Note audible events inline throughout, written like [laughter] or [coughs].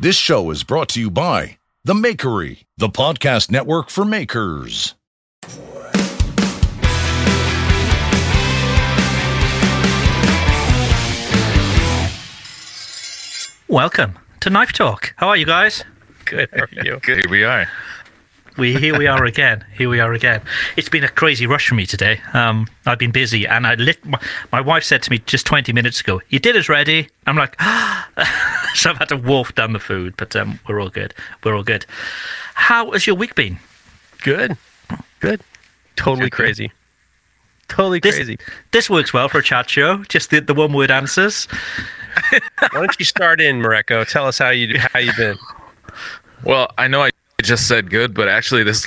This show is brought to you by The Makery, the podcast network for makers. Welcome to Knife Talk. How are you guys? Good. How are [laughs] you? Good, here we are. We here we are again. Here we are again. It's been a crazy rush for me today. Um, I've been busy, and I lit. My, my wife said to me just twenty minutes ago, "Your dinner's ready." I'm like, [gasps] so I've had to wolf down the food, but um, we're all good. We're all good. How has your week been? Good. Good. Totally crazy. Totally This, crazy. this works well for a chat show. Just the, the one word answers. [laughs] Why don't you start in, Mareko? Tell us how you how you been. Well, I know I just said good, but actually this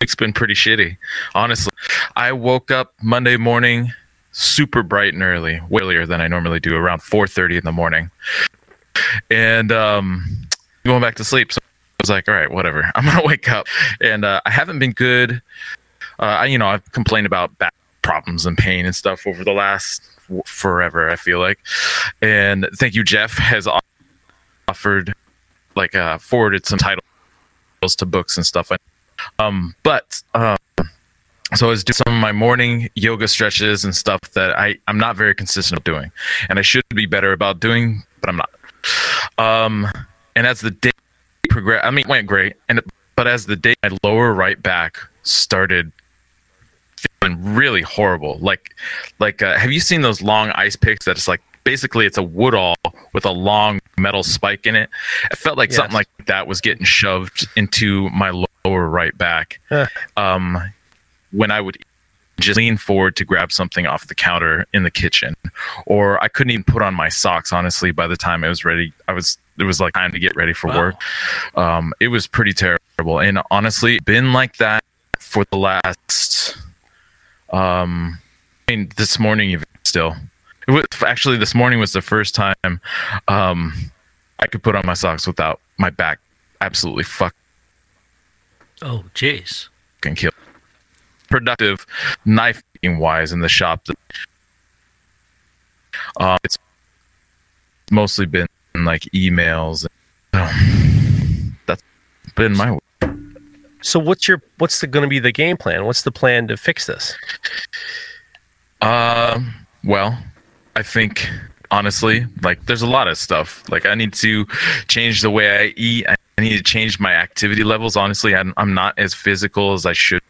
week's been pretty shitty. Honestly, I woke up Monday morning super bright and early, way earlier than I normally do, around 4:30 in the morning, and um, going back to sleep. So I was like, all right, whatever. [laughs] I'm gonna wake up, and uh, I haven't been good. Uh, I, you know, I've complained about back problems and pain and stuff over the last w- forever. I feel like, and thank you, Jeff has offered like uh, forwarded some titles to books and stuff. Um, but um, so I was doing some of my morning yoga stretches and stuff that I I'm not very consistent doing, and I should be better about doing, but I'm not. Um, and as the day progressed, I mean, it went great, and but as the day, my lower right back started feeling really horrible. Like, like uh, have you seen those long ice picks that it's like basically it's a wood woodall with a long metal spike in it? It felt like something like that was getting shoved into my lower right back. Huh. Um, when I would just lean forward to grab something off the counter in the kitchen, or I couldn't even put on my socks. Honestly, by the time I was ready, I was it was like time to get ready for Wow. work. Um, it was pretty terrible, and honestly, been like that for the last. Um, I mean, this morning even still. It was, actually, this morning was the first time um, I could put on my socks without my back absolutely fucking Oh, jeez. Can kill. Productive knife wise in the shop. Uh, it's mostly been like emails. And, that's been my week. So what's your what's the going to be the game plan? What's the plan to fix this? Um, well, I think honestly, like there's a lot of stuff. Like I need to change the way I eat. I need to change my activity levels. Honestly, I'm, I'm not as physical as I should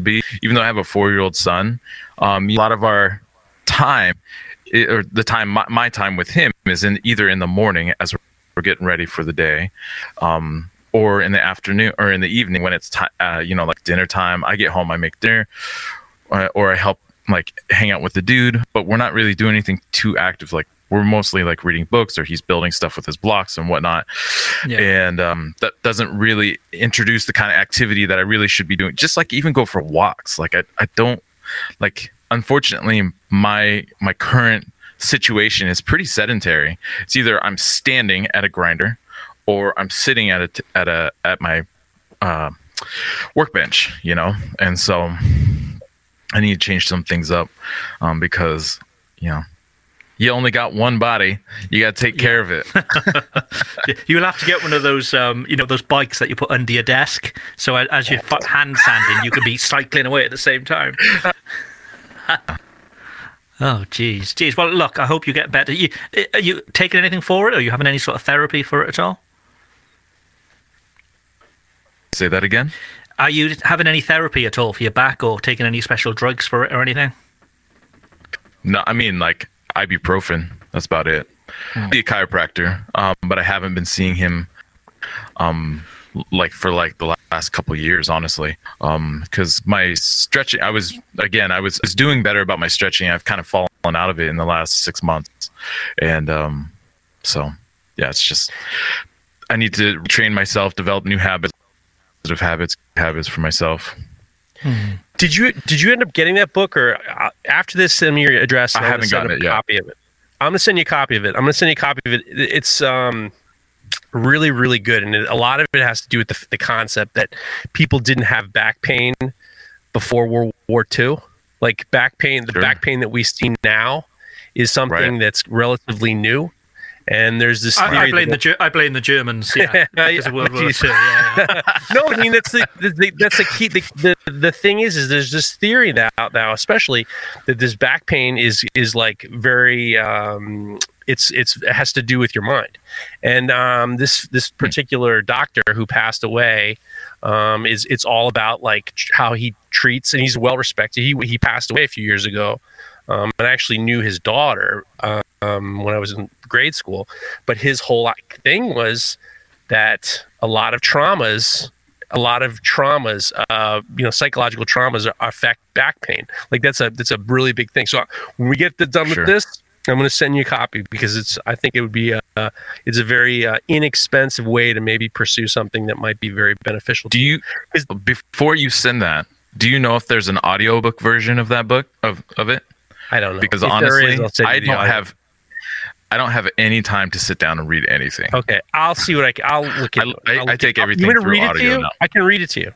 be. Even though I have a four-year-old son, um, a lot of our time, or the time, my, my time with him is in either in the morning as we're we're getting ready for the day, um, or in the afternoon or in the evening when it's time, uh, you know, like dinner time. I get home, I make dinner, uh, or I help like hang out with the dude, but we're not really doing anything too active. Like we're mostly like reading books or he's building stuff with his blocks and whatnot. Yeah. And um, that doesn't really introduce the kind of activity that I really should be doing. Just like even go for walks. Like I, I don't like, unfortunately, my, my current situation is pretty sedentary. It's either I'm standing at a grinder or I'm sitting at a, t- at a, at my, uh, workbench, you know? And so I need to change some things up um, because, you know, you only got one body. You got to take care of it. [laughs] You'll have to get one of those, um, you know, those bikes that you put under your desk. So as you're hand sanding, you can be cycling away at the same time. [laughs] Oh, geez, geez. Well, look, I hope you get better. You, are you taking anything for it? Or Are you having any sort of therapy for it at all? Say that again. Are you having any therapy at all for your back, or taking any special drugs for it, or anything? No, I mean like ibuprofen. That's about it. Hmm. Be a chiropractor, um, but I haven't been seeing him, um, like for like the last couple of years, honestly. Um, because my stretching, I was again, I was, was doing better about my stretching. I've kind of fallen out of it in the last six months, and um, so yeah, it's just I need to train myself, develop new habits, positive habits, habits for myself. Did you did you end up getting that book, or uh, after this, send me your address? I I'm haven't send gotten a it yet. Copy of it. I'm gonna send you a copy of it. I'm gonna send you a copy of it. It's um really really good, and it, a lot of it has to do with the, the concept that people didn't have back pain before World War II. Like back pain, the Sure. back pain that we see now is something Right. that's relatively new. And there's this I, I blame the Ger- I blame the Germans. Yeah, [laughs] because of World War II. Yeah, yeah. [laughs] no, I mean that's the, the, the that's the key. The, the the thing is, is there's this theory now, now, especially that this back pain is is like very um, it's it's it has to do with your mind, and um, this this particular doctor who passed away um, is it's all about like how he treats, and he's well respected. He he passed away a few years ago. Um, and I actually knew his daughter um, when I was in grade school, but his whole thing was that a lot of traumas a lot of traumas uh, you know psychological traumas are, affect back pain like that's a that's a really big thing so when we get the, done Sure. with this i'm going to send you a copy because it's i think it would be a, uh, it's a very uh, inexpensive way to maybe pursue something that might be very beneficial Do you before you send that? Do you know if there's an audiobook version of that book of of it? i don't know Because If honestly, is, I'll send you I don't audio. have I don't have any time to sit down and read anything. okay i'll see what i can i'll look at I- it. I- I'll I take it- everything you through to read it to audio you now. i can read it to you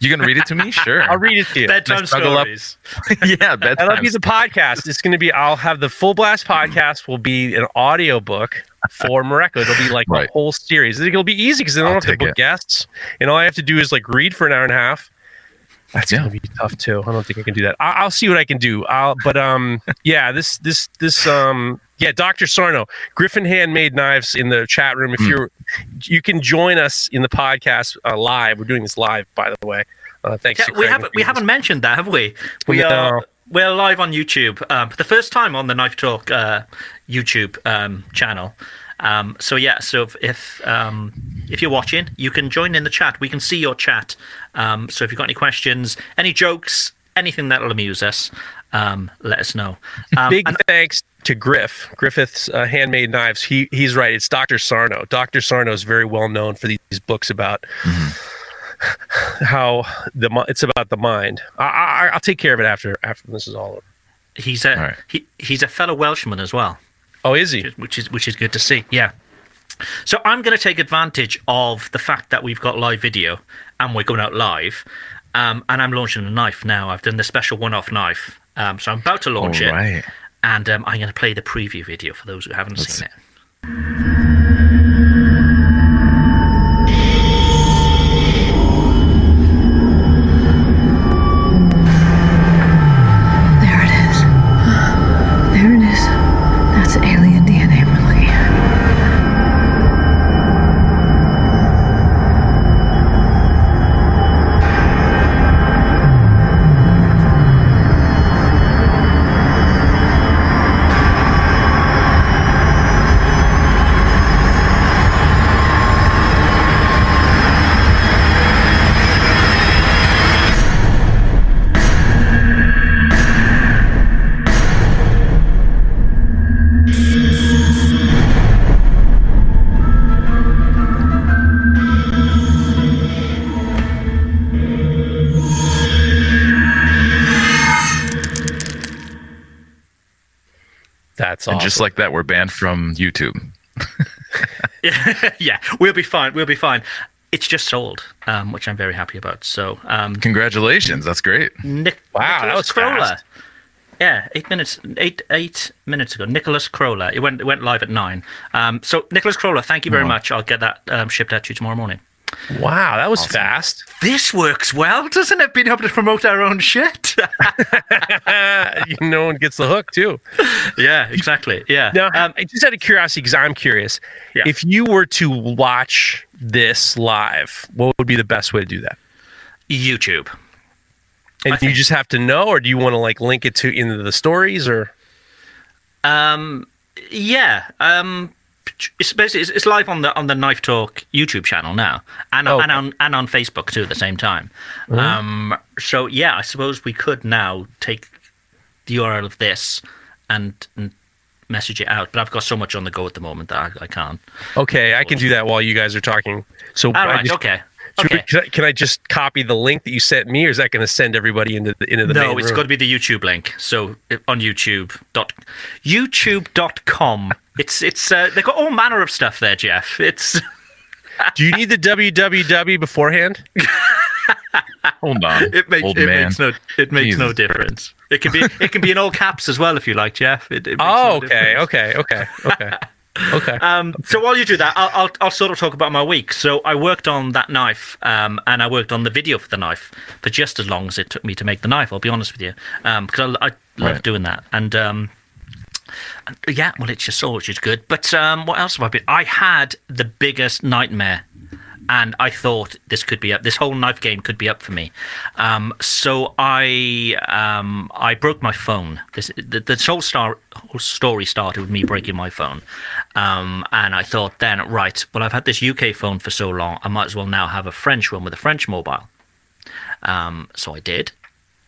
You gonna read it to me? [laughs] Sure. i'll read it to you Bedtime snuggle up. stories. [laughs] yeah, bedtime. That'll be the podcast. It's going to be. I'll have the full blast podcast. Will be an audio book for Mareko. It'll be like Right. a whole series. I think it'll be easy because I don't I'll have to book it. guests, and all I have to do is like read for an hour and a half. That's Yeah. gonna be tough too. I don't think I can do that. I- I'll see what I can do. I'll, but um, [laughs] yeah, this this this um, yeah, Doctor Sarno, Griffin Handmade Knives in the chat room. If you're, you can join us in the podcast uh, live. We're doing this live, by the way. Uh, thanks. Yeah, to we haven't we haven't mentioned that, have we? We No. are we're live on YouTube um, for the first time on the Knife Talk uh, YouTube um, channel. Um, so yeah, so if if, um, if you're watching, you can join in the chat. We can see your chat. Um, so if you've got any questions, any jokes, anything that'll amuse us, um, let us know. Um, Big and- thanks to Griff, Griffith's uh, handmade knives. He he's right. It's Dr. Sarno. Dr. Sarno is very well known for these, these books about how the it's about the mind. I, I, I'll take care of it after after this is all over. he's a All right. he, he's a fellow Welshman as well. Oh, is he? which is which is good to see. Yeah. So I'm going to take advantage of the fact that we've got live video and we're going out live, um, and I'm launching a knife now. I've done the special one-off knife, um, so I'm about to launch All it, right. and um, I'm going to play the preview video for those who haven't Let's- seen it. That's And awesome. just like that, we're banned from YouTube. [laughs] [laughs] yeah, we'll be fine. We'll be fine. It's just sold, um, which I'm very happy about. So, um, Congratulations. That's great. Nick, Wow, that was Crowler. fast. Yeah, eight minutes, eight eight minutes ago. Nicholas Crowler. It went it went live at nine. Um, so Nicholas Crowler, thank you very much. I'll get that um, shipped out to you tomorrow morning. Wow, that was fast. This works well, doesn't it? Being able to promote our own shit. [laughs] no one gets the hook too. yeah, exactly. Yeah. Now, Um, I just out of curiosity, because I'm curious, Yeah. if you were to watch this live, what would be the best way to do that? YouTube. And I you think- just have to know, or do you want to like link it to into the stories, or Um, yeah. Um, it's basically it's, it's live on the on the Knife Talk YouTube channel now, and Okay. and on and on Facebook too at the same time. Um, so yeah, I suppose we could now take the URL of this and, and message it out, but I've got so much on the go at the moment that I, I can't. okay, I can do that while you guys are talking. So All right. just- okay. Should we- can, I, can I just copy the link that you sent me, or is that going to send everybody into the into the no, main it's room? got to be the YouTube link. So uh, on YouTube dot YouTube.com. It's it's uh, they've got all manner of stuff there, Jeff. It's [laughs] Do you need the www beforehand? [laughs] Hold on, it makes old it man. makes no it makes no Jesus. difference. It can be it can be in all caps as well if you like, Jeff. It, it makes Oh, no okay, difference. okay, okay, okay, [laughs] okay. Um, so while you do that, I'll, I'll I'll sort of talk about my week. So I worked on that knife, um, and I worked on the video for the knife for just as long as it took me to make the knife. I'll be honest with you, because I, I love Right. doing that. And um, yeah, well, it's just so which is good. But um, what else have I been? I had the biggest nightmare. And I thought this could be up. This whole knife game could be up for me. Um, so I um, I broke my phone. This the, this whole star whole story started with me breaking my phone, um, and I thought then right. Well, I've had this UK phone for so long. I might as well now have a French one with a French mobile. Um, so I did.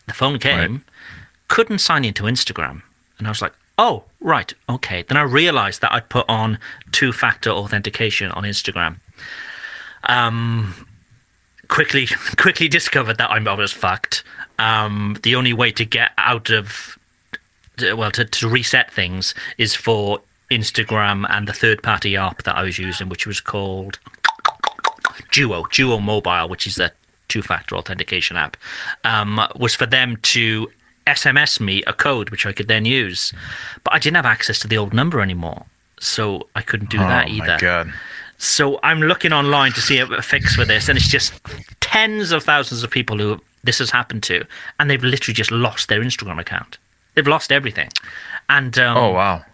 The phone came, couldn't sign into Instagram, and I was like, oh right, okay. Then I realised that I'd put on two-factor authentication on Instagram um, quickly [laughs] quickly discovered that I'm, I was fucked. Um, the only way to get out of well to, to reset things is for Instagram and the third party app that I was using, which was called [tsk] Duo Duo Mobile, which is the two factor authentication app, um, was for them to SMS me a code which I could then use, but I didn't have access to the old number anymore, so I couldn't do that oh either. So I'm looking online to see a fix for this, and it's just tens of thousands of people who this has happened to, and they've literally just lost their Instagram account. They've lost everything, and um, Oh wow.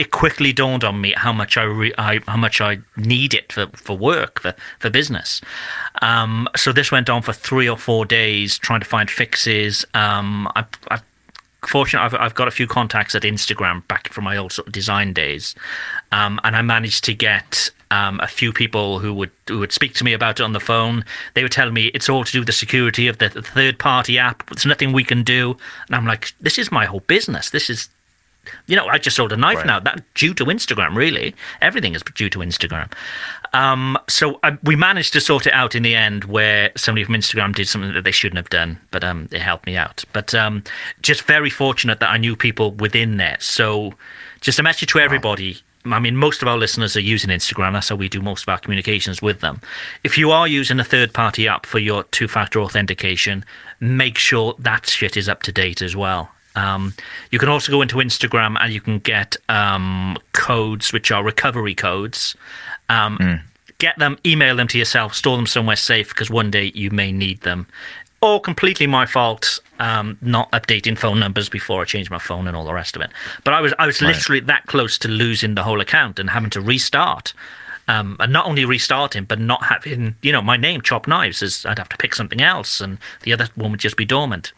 it quickly dawned on me how much I, re- I how much I need it for, for work for for business. Um, so this went on for three or four days trying to find fixes. Um, I, I fortunately I've, I've got a few contacts at Instagram back from my old sort of design days, um, and I managed to get um, a few people who would who would speak to me about it on the phone. They would tell me it's all to do with the security of the, the third party app. There's nothing we can do, and I'm like, this is my whole business. This is you know, I just sold a knife Right. now. That due to Instagram, really. Everything is due to Instagram. Um, so I, we managed to sort it out in the end, where somebody from Instagram did something that they shouldn't have done, but um, it helped me out. But um, just very fortunate that I knew people within there. So just a message to everybody. I mean, most of our listeners are using Instagram. That's how we do most of our communications with them. If you are using a third party app for your two factor authentication, make sure that shit is up to date as well. Um, you can also go into Instagram and you can get um, codes, which are recovery codes. Um, Get them, email them to yourself, store them somewhere safe because one day you may need them. All completely my fault, um, not updating phone numbers before I changed my phone and all the rest of it. But I was I was literally that close to losing the whole account and having to restart. Um, and not only restarting, but not having, you know, my name, Chop Knives, is I'd have to pick something else and the other one would just be dormant.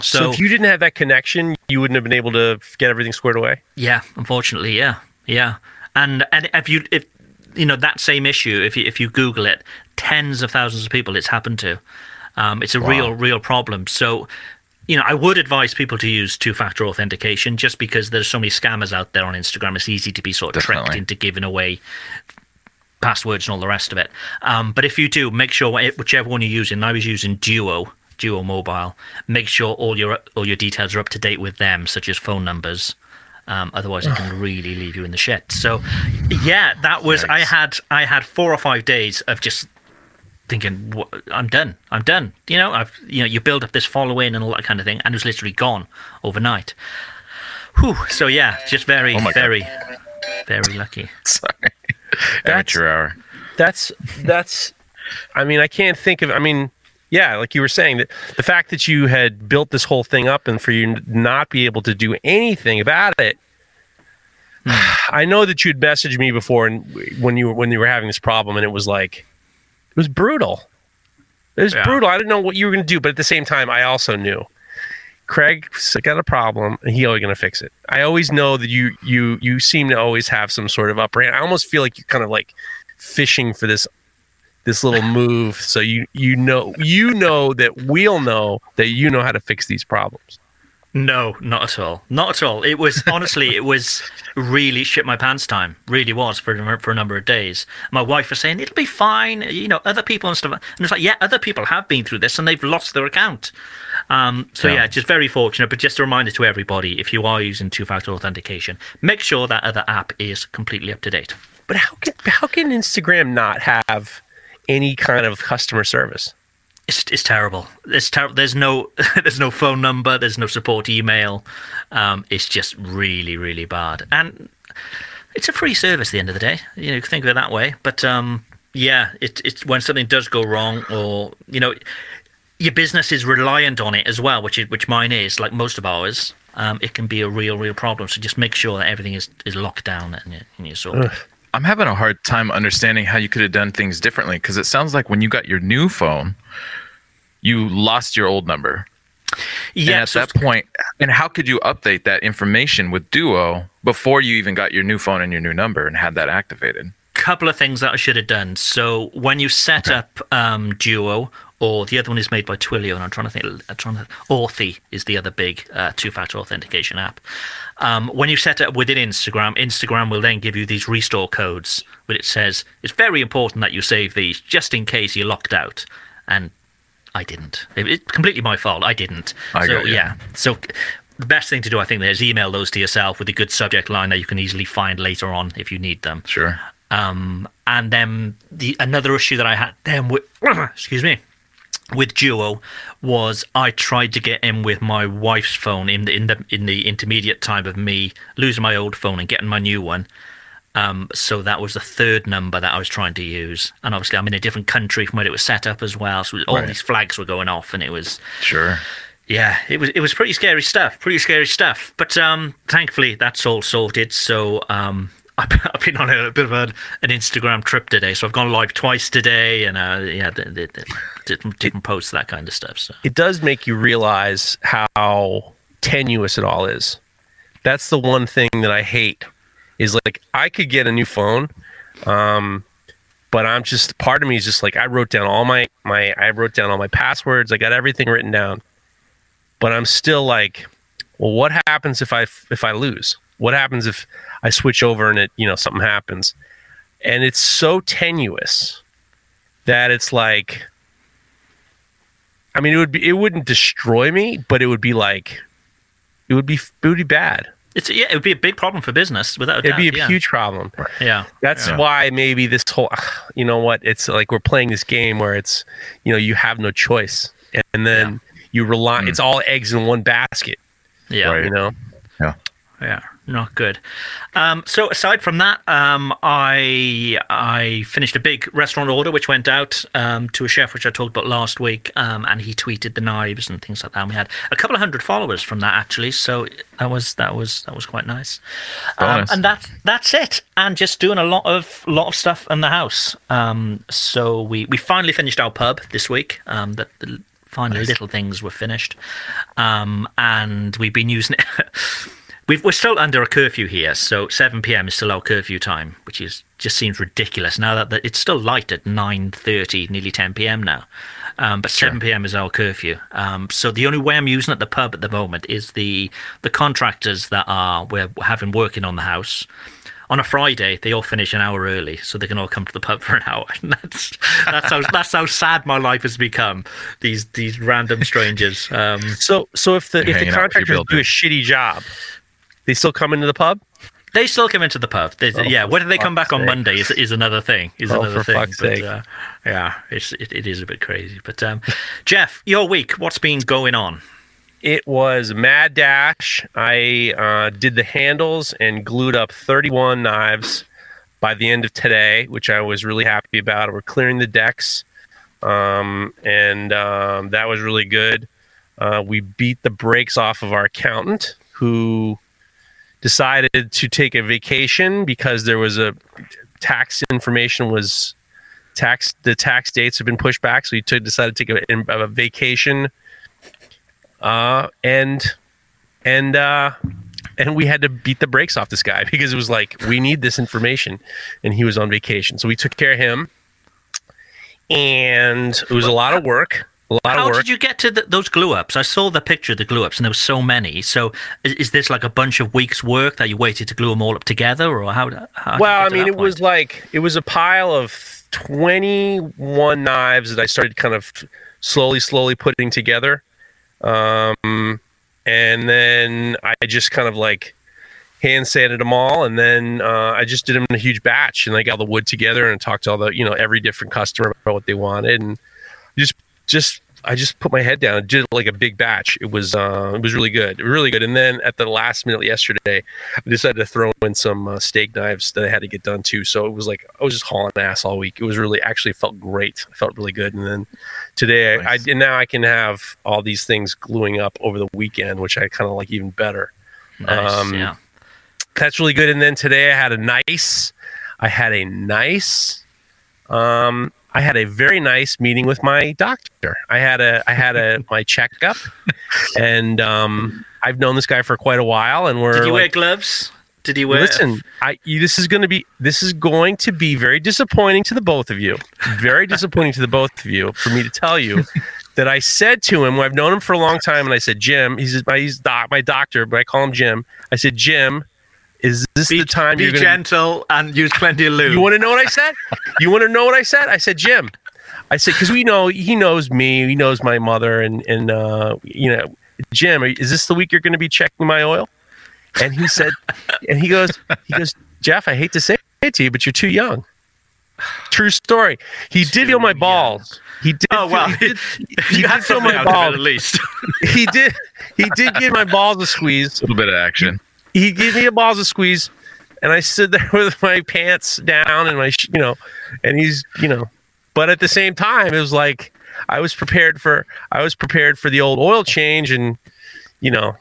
So, So, if you didn't have that connection, you wouldn't have been able to get everything squared away. yeah, unfortunately, yeah, yeah. And and if you if you know that same issue, if you if you Google it, tens of thousands of people it's happened to. Um, it's a real real problem. So. You know, I would advise people to use two-factor authentication just because there's so many scammers out there on Instagram. It's easy to be sort of tricked into giving away passwords and all the rest of it. Um, but if you do, make sure whichever one you're using. I was using Duo, Duo Mobile. Make sure all your all your details are up to date with them, such as phone numbers. Um, otherwise, it can really leave you in the shit. So, yeah, that was. I had I had four or five days of just thinking, I'm done. I'm done. You know, I've you know, you build up this following and all that kind of thing, and it was literally gone overnight. Whew. So yeah, just very, Oh my God. very, very lucky. [laughs] Sorry. that's, Amateur hour. That's that's I mean, I can't think of. I mean, yeah, like you were saying that the fact that you had built this whole thing up and for you not be able to do anything about it. [sighs] I know that you'd messaged me before, and when you were when you were having this problem, and it was like, it was brutal. It was Yeah. brutal. I didn't know what you were going to do, but at the same time, I also knew Craig's got a problem, and he's always going to fix it. I always know that you you you seem to always have some sort of upper hand. I almost feel like you're kind of like fishing for this this little move, so you you know you know that we'll know that you know how to fix these problems. No, not at all. Not at all. It was honestly, it was really shit my pants time. Really was for a number- for a number of days. My wife was saying it'll be fine. You know, other people and stuff. And it's like, yeah, other people have been through this and they've lost their account. Um, so yeah. just very fortunate. But just a reminder to everybody: if you are using two-factor authentication, make sure that other app is completely up to date. But how can how can Instagram not have any kind of customer service? It's, it's terrible. It's terrible. There's no [laughs] there's no phone number. There's no support email. Um, it's just really really bad. And it's a free service at the end of the day. You know, you think of it that way. But um, yeah, it, it's when something does go wrong, or you know, your business is reliant on it as well, which is which mine is, like most of ours. Um, it can be a real real problem. So just make sure that everything is, is locked down and, you- and you're sorted. I'm having a hard time understanding how you could have done things differently because it sounds like when you got your new phone, you lost your old number. Yeah, and at so that point, and how could you update that information with Duo before you even got your new phone and your new number and had that activated? couple of things that I should have done. So when you set up um, Duo, or the other one is made by Twilio, and I'm trying to think, I'm trying to, Authy is the other big uh, two-factor authentication app. Um, when you set it up within Instagram, Instagram will then give you these restore codes, but it says it's very important that you save these just in case you're locked out. And I didn't. It- It's completely my fault. I didn't. I so yeah. So the best thing to do, I think, is email those to yourself with a good subject line that you can easily find later on if you need them. Sure. Um, and then the another issue that I had then with [coughs] excuse me with Duo was I tried to get in with my wife's phone in the in the in the intermediate time of me losing my old phone and getting my new one. Um, so that was the third number that I was trying to use, and obviously I'm in a different country from where it was set up as well. So all Right. these flags were going off, and it was Sure. yeah, it was it was pretty scary stuff. Pretty scary stuff. But um, thankfully, that's all sorted. So um, [laughs] I've, been on a bit of a, an Instagram trip today. So I've gone live twice today, and uh, yeah, different, different posts, that kind of stuff. So it does make you realize how tenuous it all is. That's the one thing that I hate is like I could get a new phone, um, but I'm just part of me is just like I wrote down all my my I wrote down all my passwords. I got everything written down, but I'm still like, well, what happens if I if I lose? What happens if I switch over and it you know something happens? And it's so tenuous that it's like I mean, it would be it wouldn't destroy me, but it would be like it would be it would be bad. it's yeah, it would be a big problem for business without a It'd doubt. be a yeah. huge problem. yeah. That's Yeah. why maybe this whole you know what it's like we're playing this game where it's you know you have no choice and then you rely hmm. it's all eggs in one basket. Yeah. Right. You know. Yeah. Yeah, not good. Um, so aside from that, um, I I finished a big restaurant order which went out um, to a chef which I talked about last week, um, and he tweeted the knives and things like that. And we had a couple of hundred followers from that actually, so that was that was that was quite nice. Um, and that's that's it. And just doing a lot of lot of stuff in the house. Um, so we we finally finished our pub this week. Um, that the final little things were finished, um, and we've been using it. [laughs] We've, we're still under a curfew here, so 7 p.m. is still our curfew time, which is just seems ridiculous now that, that it's still light at 9:30, nearly 10 p.m. now. Um, but 7 p.m. is our curfew. Um, so the only way I'm using at the pub at the moment is the the contractors that are we're having working on the house. On a Friday, they all finish an hour early, so they can all come to the pub [laughs] for an hour. And that's that's how that's how sad my life has become. These these random strangers. Um, So so if the if the hanging out with your contractors do a shitty job, they still come into the pub. They still come into the pub. They, yeah, for whether they come back fuck's on. Monday is, is another thing. Is Oh, another for thing. fuck's but, sake. Uh, yeah, it's it, it is a bit crazy. But um, Jeff, your week, what's been going on? It was mad dash. I uh, did the handles and glued up 31 knives by the end of today, which I was really happy about. We're clearing the decks um, and um, that was really good. Uh, we beat the brakes off of our accountant, who decided to take a vacation because there was a tax information was tax the tax dates have been pushed back, so he took, decided to take a, a vacation. Uh, and and uh, and we had to beat the brakes off this guy [laughs] because it was like we need this information, and he was on vacation, so we took care of him. And it was a lot of work. How did you get to the, those glue ups? I saw the picture of the glue ups, and there were so many. So, is, is this like a bunch of weeks' work that you waited to glue them all up together, or how? how well, I mean, it was like it was a pile of twenty-one knives that I started kind of slowly, slowly putting together, um, and then I just kind of like hand sanded them all, and then uh, I just did them in a huge batch, and I got all the wood together and talked to all the you know every different customer about what they wanted, and just just I just put my head down and did like a big batch. It was uh, it was really good, really good. And then at the last minute yesterday, I decided to throw in some uh, steak knives that I had to get done too. So it was like I was just hauling ass all week. It was really actually felt great. I felt really good. And then today, I, I and now I can have all these things gluing up over the weekend, which I kind of like even better nice, um, yeah. that's really good. And then today I had a nice, I had a nice, um, I had a very nice meeting with my doctor. I had a, I had a [laughs] my checkup, and um, I've known this guy for quite a while, and we're Did you wear gloves? Did you wear? listen, I you, this is going to be this is going to be very disappointing to the both of you. Very disappointing to the both of you for me to tell you [laughs] that I said to him, I've known him for a long time, and I said, Jim, he's my he's doc, my doctor, but I call him Jim. I said, Jim, is this Be, the time be you're going to be gentle and use plenty of lube. you want to know what I said? You want to know what I said? I said, Jim. I said because we know he knows me, he knows my mother, and and uh, you know, Jim, are- is this the week you're going to be checking my oil? And he said, [laughs] and he goes, he goes, Jeff, I hate to say it to you, but you're too young. True story. He did feel my balls. He did. oh well, he did, [laughs] he you did had feel something my out of it balls. at least. He did. He did give my balls a squeeze A little bit of action. He gave me a balls a squeeze, and I stood there [laughs] with my pants down and my, you know, and he's, you know, but at the same time, it was like I was prepared for, I was prepared for the old oil change, and you know,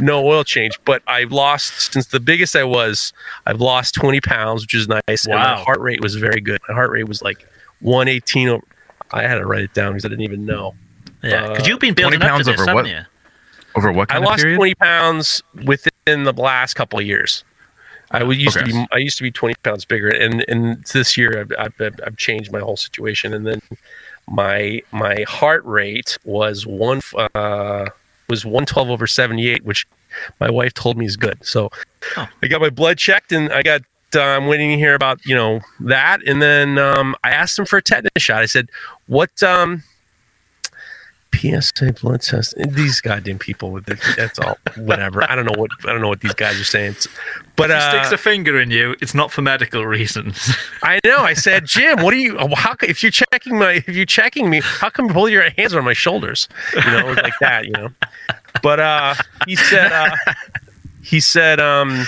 no oil change. But I've lost since the biggest I was, I've lost twenty pounds, which is nice. And my heart rate was very good. My heart rate was like one eighteen. over. I had to write it down because I didn't even know. Yeah, because Uh, you've been 20 building up to pounds this, over haven't what? you? Over what I of lost period? 20 pounds within the last couple of years. I used Okay. to be I used to be 20 pounds bigger, and and this year I've, I've, I've- I've changed my whole situation. And then my my heart rate was one uh, was 112 over 78, which my wife told me is good. So Oh. I got my blood checked, and I got uh, I'm waiting to hear about you know that. And then um, I asked him for a tetanus shot. I said, "What um, PSA blood test. These goddamn people with the, that's all whatever. I don't know what I don't know what these guys are saying. But He uh, sticks a finger in you. It's not for medical reasons. [laughs] I know. I said, Jim, what are you? How if you're checking my if you're checking me, how come you pull your hands on my shoulders? You know, like that. You know. But uh, he said uh, he said um,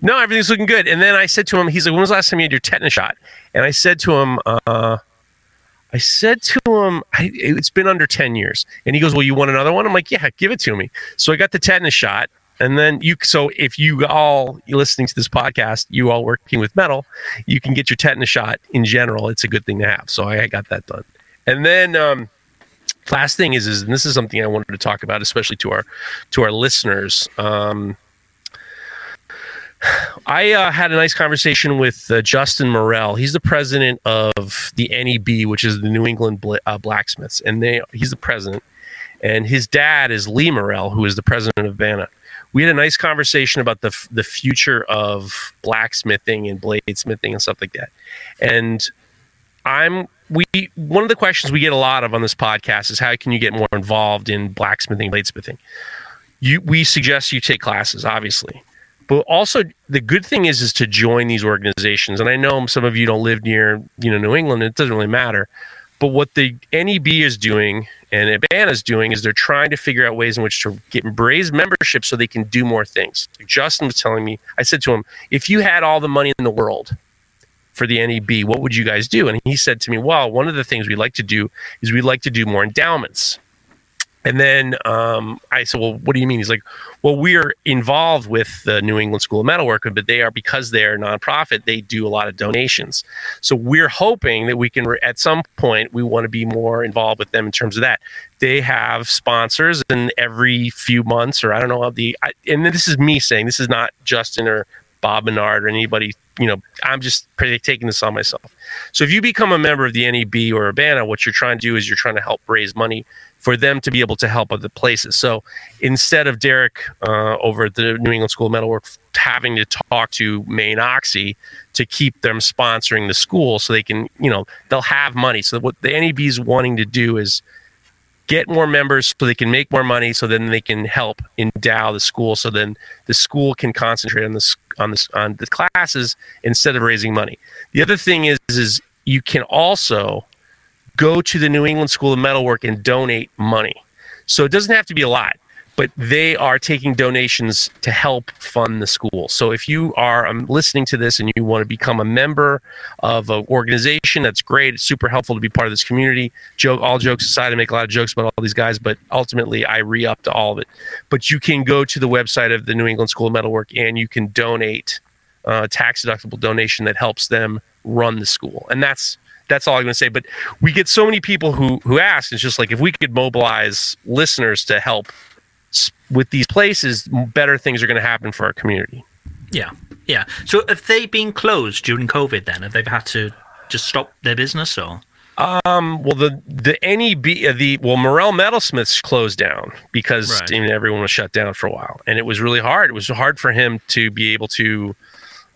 no, everything's looking good. And then I said to him, he's like, when was the last time you had your tetanus shot? And I said to him, uh, I said to him, I, it's been under 10 years. And he goes, Well, you want another one? I'm like, Yeah, give it to me. So I got the tetanus shot. And then you, so if you all listening to this podcast, you all working with metal, you can get your tetanus shot in general. It's a good thing to have. So I got that done. And then, um, last thing is, is and this is something I wanted to talk about, especially to our, to our listeners. Um, I uh, had a nice conversation with uh, Justin Morel. He's the president of the NEB, which is the New England uh, Blacksmiths, and they he's the president. And his dad is Lee Morel, who is the president of Abana. We had a nice conversation about the f- the future of blacksmithing and bladesmithing and stuff like that. And I'm we one of the questions we get a lot of on this podcast is how can you get more involved in blacksmithing, bladesmithing? You we suggest you take classes, obviously. But also the good thing is is to join these organizations. And I know some of you don't live near, you know, New England, it doesn't really matter. But what the NEB is doing and Abana is doing is they're trying to figure out ways in which to get raise membership so they can do more things. Justin was telling me, I said to him, if you had all the money in the world, for the NEB, what would you guys do? And he said to me, well, one of the things we like to do is we like to do more endowments. And then um, I said, well, what do you mean? He's like, well, we're involved with the New England School of Metalworking, but they are because they're nonprofit, they do a lot of donations. So we're hoping that we can, at some point, we want to be more involved with them in terms of that. They have sponsors, and every few months, or I don't know, the I, and this is me saying this is not Justin or Bob Menard or anybody. You know, I'm just taking this on myself. So if you become a member of the NEB or Abana, what you're trying to do is you're trying to help raise money for them to be able to help other places. So instead of Derek uh, over at the New England School of Metalwork having to talk to Maine Oxy to keep them sponsoring the school so they can, you know, they'll have money. So what the NEB is wanting to do is get more members so they can make more money so then they can help endow the school so then the school can concentrate on this on this on the classes instead of raising money. The other thing is is you can also go to the New England School of Metalwork and donate money. So it doesn't have to be a lot, but they are taking donations to help fund the school. So if you are um, listening to this and you want to become a member of an organization, that's great. It's super helpful to be part of this community. Joke, all jokes aside, I make a lot of jokes about all these guys, but ultimately I re up to all of it. But you can go to the website of the New England School of Metalwork and you can donate a uh, tax deductible donation that helps them run the school. And that's that's all I'm going to say. But we get so many people who who ask. It's just like if we could mobilize listeners to help with these places, better things are going to happen for our community. Yeah, yeah. So have they been closed during COVID? Then have they had to just stop their business or? Um, well, the the NEB, uh, the well, Morrell Metalsmiths closed down because right. I mean, everyone was shut down for a while, and it was really hard. It was hard for him to be able to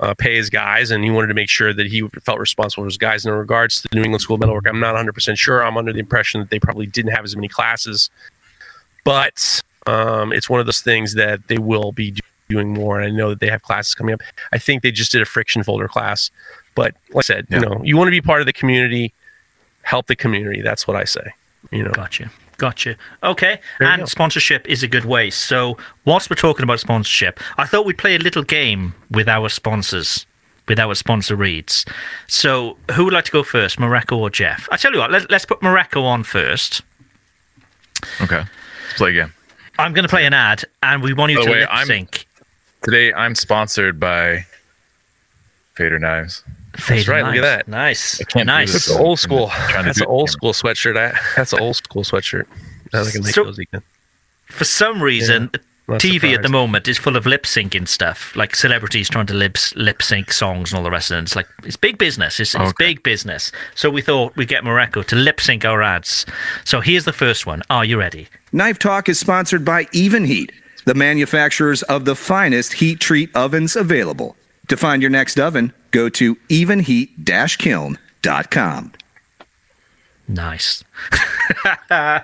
uh, pay his guys, and he wanted to make sure that he felt responsible for his guys. And in regards to the New England School of Metalwork, I'm not 100% sure. I'm under the impression that they probably didn't have as many classes, but um, it's one of those things that they will be doing more. And I know that they have classes coming up. I think they just did a friction folder class, but like I said, yeah. you know, you want to be part of the community, help the community. That's what I say. You know, gotcha. Gotcha. Okay. and sponsorship is a good way. So, whilst we're talking about sponsorship, I thought we'd play a little game with our sponsors, with our sponsor reads. So, who would like to go first, Mareko or Jeff? I tell you what, let, let's put Mareko on first. Okay. Let's play again. I'm going to play an ad, and we want you oh, to way, lip sync. Today, I'm sponsored by Fader Knives. That's right. Nice. Look at that. Nice. Nice. That's old school. That's an old school sweatshirt. That's an old school sweatshirt. I can make so, those again. For some reason, yeah, TV surprised. at the moment is full of lip syncing stuff, like celebrities trying to lip lip sync songs and all the rest of it. It's like it's big business. It's, okay. it's big business. So we thought we'd get Mareko to lip sync our ads. So here's the first one. Are you ready? Knife Talk is sponsored by Evenheat, the manufacturers of the finest heat treat ovens available. To find your next oven, go to evenheat-kiln.com. Nice. [laughs] uh,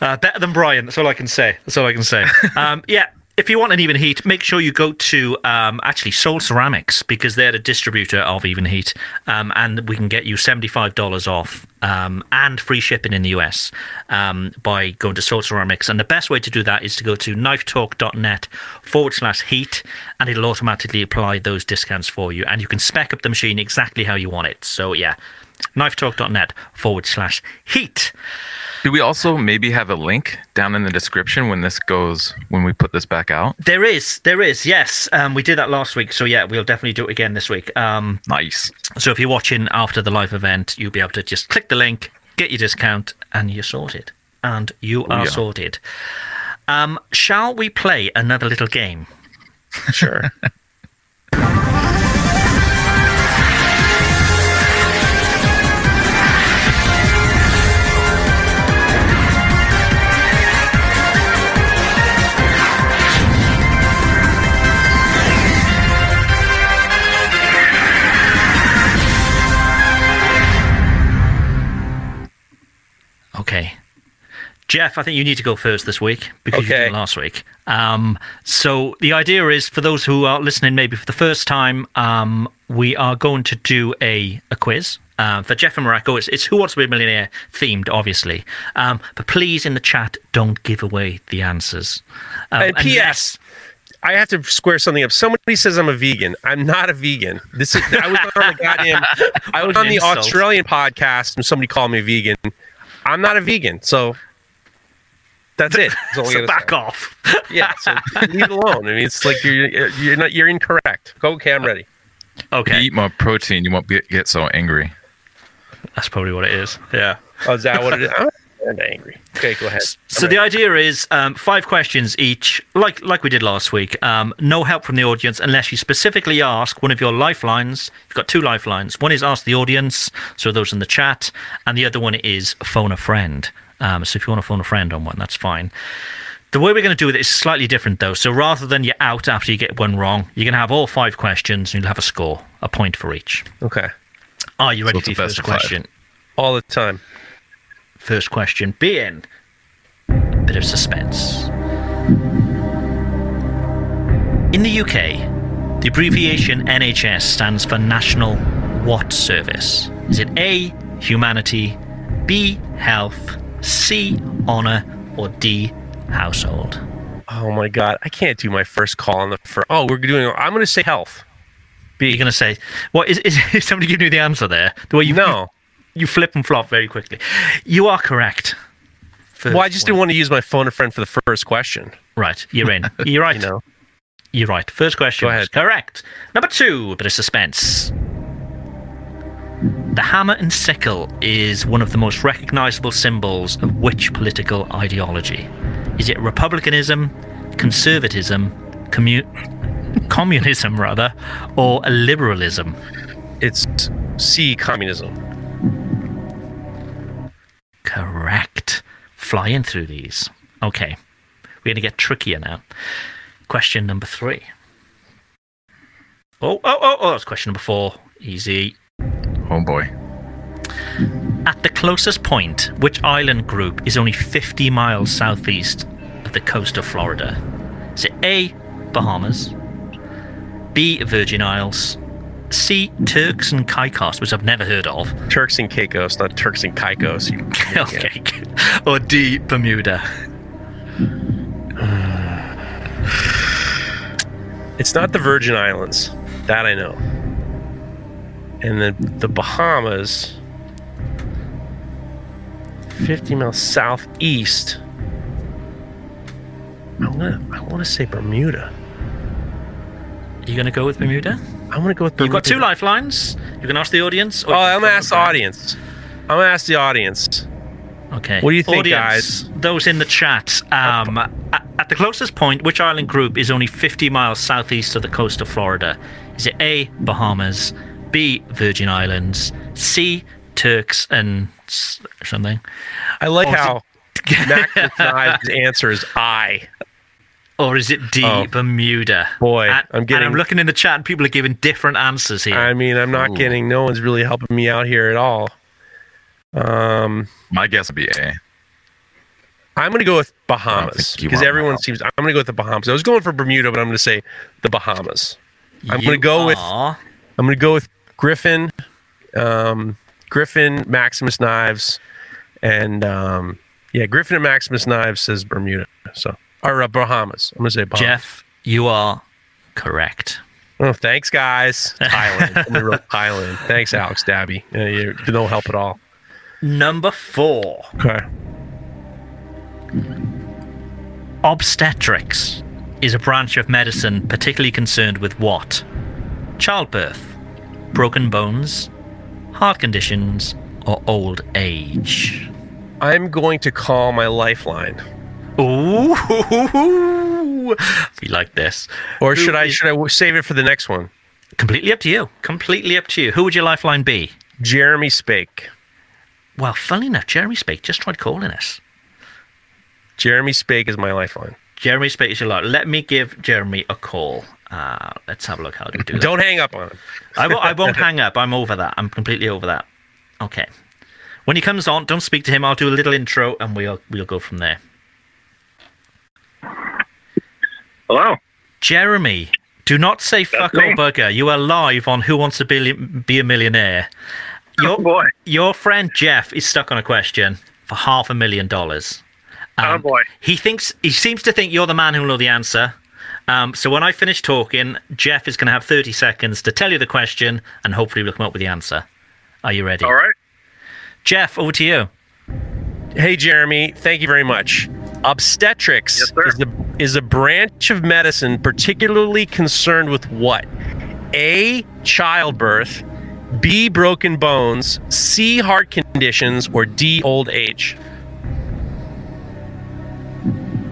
better than Brian. That's all I can say. That's all I can say. Um, yeah, if you want an Evenheat, make sure you go to um, actually Soul Ceramics because they're the distributor of Evenheat, um, and we can get you seventy-five dollars off um, and free shipping in the US um, by going to Soul Ceramics. And the best way to do that is to go to knifetalk.net forward slash heat, and it'll automatically apply those discounts for you, and you can spec up the machine exactly how you want it. So yeah, knifetalk.net forward slash heat. Do we also maybe have a link down in the description when this goes when we put this back out? There is, there is. Yes, um, we did that last week, so yeah, we'll definitely do it again this week. Um, nice. So if you're watching after the live event, you'll be able to just click the link, get your discount, and you're sorted. And you are yeah. sorted. Um, shall we play another little game? Sure. [laughs] Okay. Jeff, I think you need to go first this week because okay. you did last week. Um, so the idea is for those who are listening maybe for the first time, um, we are going to do a, a quiz. Uh, for Jeff and Mareko, it's, it's Who Wants to Be a Millionaire themed, obviously. Um, but please, in the chat, don't give away the answers. Um, and P.S. I have to square something up. Somebody says I'm a vegan. I'm not a vegan. This is I was on the goddamn [laughs] I was on the. Australian podcast and somebody called me a vegan. I'm not a vegan, so that's it. [laughs] That's So back say. off. [laughs] Yeah, so leave it alone. I mean, it's like you're you're not you're incorrect. Go, okay, I'm ready. Okay, You eat more protein, you won't get, get so angry. that's probably what it is. Yeah. Oh, is that what it is? [laughs] I'm angry. Okay, go ahead. So the idea is um, five questions each, like like we did last week. Um, no help from the audience unless you specifically ask one of your lifelines. You've got two lifelines. One is ask the audience, so those in the chat, and the other one is phone a friend. Um, so if you want to phone a friend on one, that's fine. The way we're going to do it is slightly different, though. So rather than you're out after you get one wrong, you're going to have all five questions and you'll have a score, a point for each. Okay, Are you ready it's for the first of five. question? all the time. First question being bit of suspense. In the UK, the abbreviation NHS stands for National What Service? Is it A, Humanity, B, Health, C, Honour, or D, Household? Oh my god, I can't do my first call on the first. Oh, we're doing. I'm going to say health. B. You're going to say, what is, is, [laughs] is somebody giving you the answer there? The way you, No. You, flip and flop very quickly. You are correct. Well, I just one. didn't want to use my phone a friend for the first question. Right, you're in. [laughs] You're right. You know. You're right. First question ahead. correct. Number two, a bit of suspense. The hammer and sickle is one of the most recognizable symbols of which political ideology? Is it republicanism, conservatism, commu- [laughs] communism, rather, or liberalism? It's C communism. Correct. Flying through these. Okay. We're going to get trickier now. Question number three. Oh, oh, oh, oh, that's question number four. Easy. Oh boy. At the closest point, which island group is only 50 miles southeast of the coast of Florida? Is it A, Bahamas, B, Virgin Isles, C, Turks and Caicos, which I've never heard of, Turks and Caicos, not Turks and Caicos. [laughs] Okay, or D, Bermuda? [sighs] It's not the Virgin Islands. That I know. And then the Bahamas, 50 miles southeast. I'm gonna, I want to say Bermuda. Are you going to go with Bermuda? I'm going to go with Bermuda. You've got two lifelines. You can ask the audience. or Oh, I'm going to ask the a friend. audience. I'm going to ask the audience. Okay. What do you think, Audience, Those in the chat, um, at, at the closest point, which island group is only 50 miles southeast of the coast of Florida? Is it A, Bahamas, B, Virgin Islands, C, Turks and something, I like is how [laughs] Maximus Knives' answer is I. or is it D, Oh. Bermuda? Boy, and, I'm getting- And I'm looking in the chat, and people are giving different answers here. I mean, I'm not getting. No one's really helping me out here at all. Um, My guess would be A. I'm going to go with Bahamas don't think you because everyone Bahamas. seems. I'm going to go with the Bahamas. I was going for Bermuda, but I'm going to say the Bahamas. I'm gonna go with- I'm going to go with Griffin, um, Griffin, Maximus Knives, and um, yeah, Griffin and Maximus Knives says Bermuda. So or uh, Bahamas. I'm going to say Bahamas. Jeff. You are correct. Oh, thanks, guys. Thailand. Thailand. Thanks, Alex Dabby. Uh, you're no help at all. Number four. Okay. Obstetrics is a branch of medicine particularly concerned with what? Childbirth, broken bones, heart conditions, or old age? I'm going to call my lifeline. Ooh, we like this. Or Who should I should I w- save it for the next one? Completely up to you. Completely up to you. Who would your lifeline be? Jeremy Spake. Well, funnily enough, Jeremy Spake just tried calling us. Jeremy Spake is my lifeline. Jeremy Spake is your lifeline. Let me give Jeremy a call. Uh, let's have a look how to do [laughs] that. Don't hang up on him. I won't, I won't [laughs] hang up. I'm over that. I'm completely over that. Okay. When he comes on, don't speak to him. I'll do a little intro and we'll we'll go from there. Hello. Jeremy, do not say fuck or me. bugger. You are live on Who Wants to Be, be a Millionaire. Your, Oh, boy. your friend Jeff is stuck on a question for half a million dollars. Um, oh boy. He thinks he seems to think you're the man who'll know the answer, Um, so when I finish talking, Jeff is going to have 30 seconds to tell you the question, and hopefully we'll come up with the answer. Are you ready? All right. Jeff, over to you. Hey, Jeremy. Thank you very much. Obstetrics Yes, is, a, is a branch of medicine particularly concerned with what? A. Childbirth. B. Broken bones. C. Heart conditions. Or D. Old age.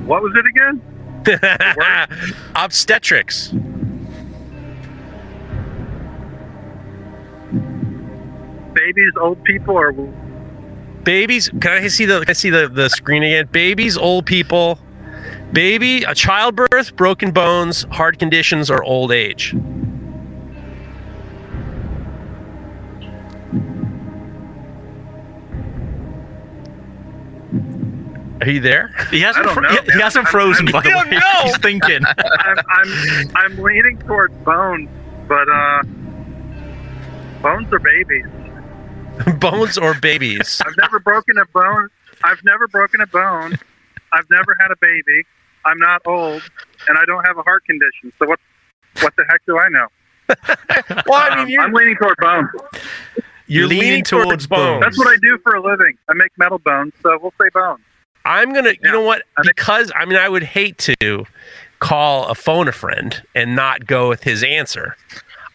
What was it again? [laughs] Obstetrics. Babies, old people, or Babies. Can I see the? Can I see the, the screen again? Babies, old people. Baby, a childbirth, broken bones, heart conditions, or old age. Are you there? He hasn't, don't know, he, he hasn't I'm- frozen, I'm- by the way. [laughs] know. He's thinking. [laughs] I'm, I'm I'm leaning towards bones, but uh, bones are babies. [laughs] bones or babies? I've never broken a bone. I've never broken a bone. I've never had a baby. I'm not old, and I don't have a heart condition. So what? What the heck do I know? [laughs] Well, I mean, um, I'm leaning toward bones. you're leaning leaning, towards towards, bones. bones. That's what I do for a living. I make metal bones, so we'll say bones. I'm gonna. You know what? I think- Because I mean, I would hate to call a phone a friend and not go with his answer.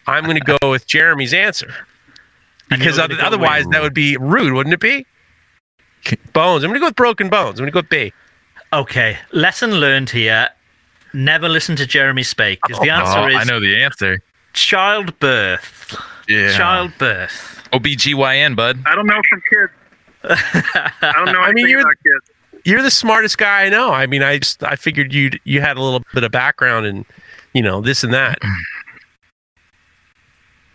I'm gonna go with Jeremy's answer And because you're oth- gonna go otherwise that would be rude, wouldn't it be? Bones. I'm gonna go with broken bones. I'm gonna go with B. Okay, lesson learned here. Never listen to Jeremy Spake because the oh, answer Oh, is I know the answer. childbirth. Yeah. Childbirth. OBGYN, bud. I don't know from kids. [laughs] I don't know I mean, you're- about kids. You're the smartest guy I know. I mean, I just I figured you you had a little bit of background and you know, this and that.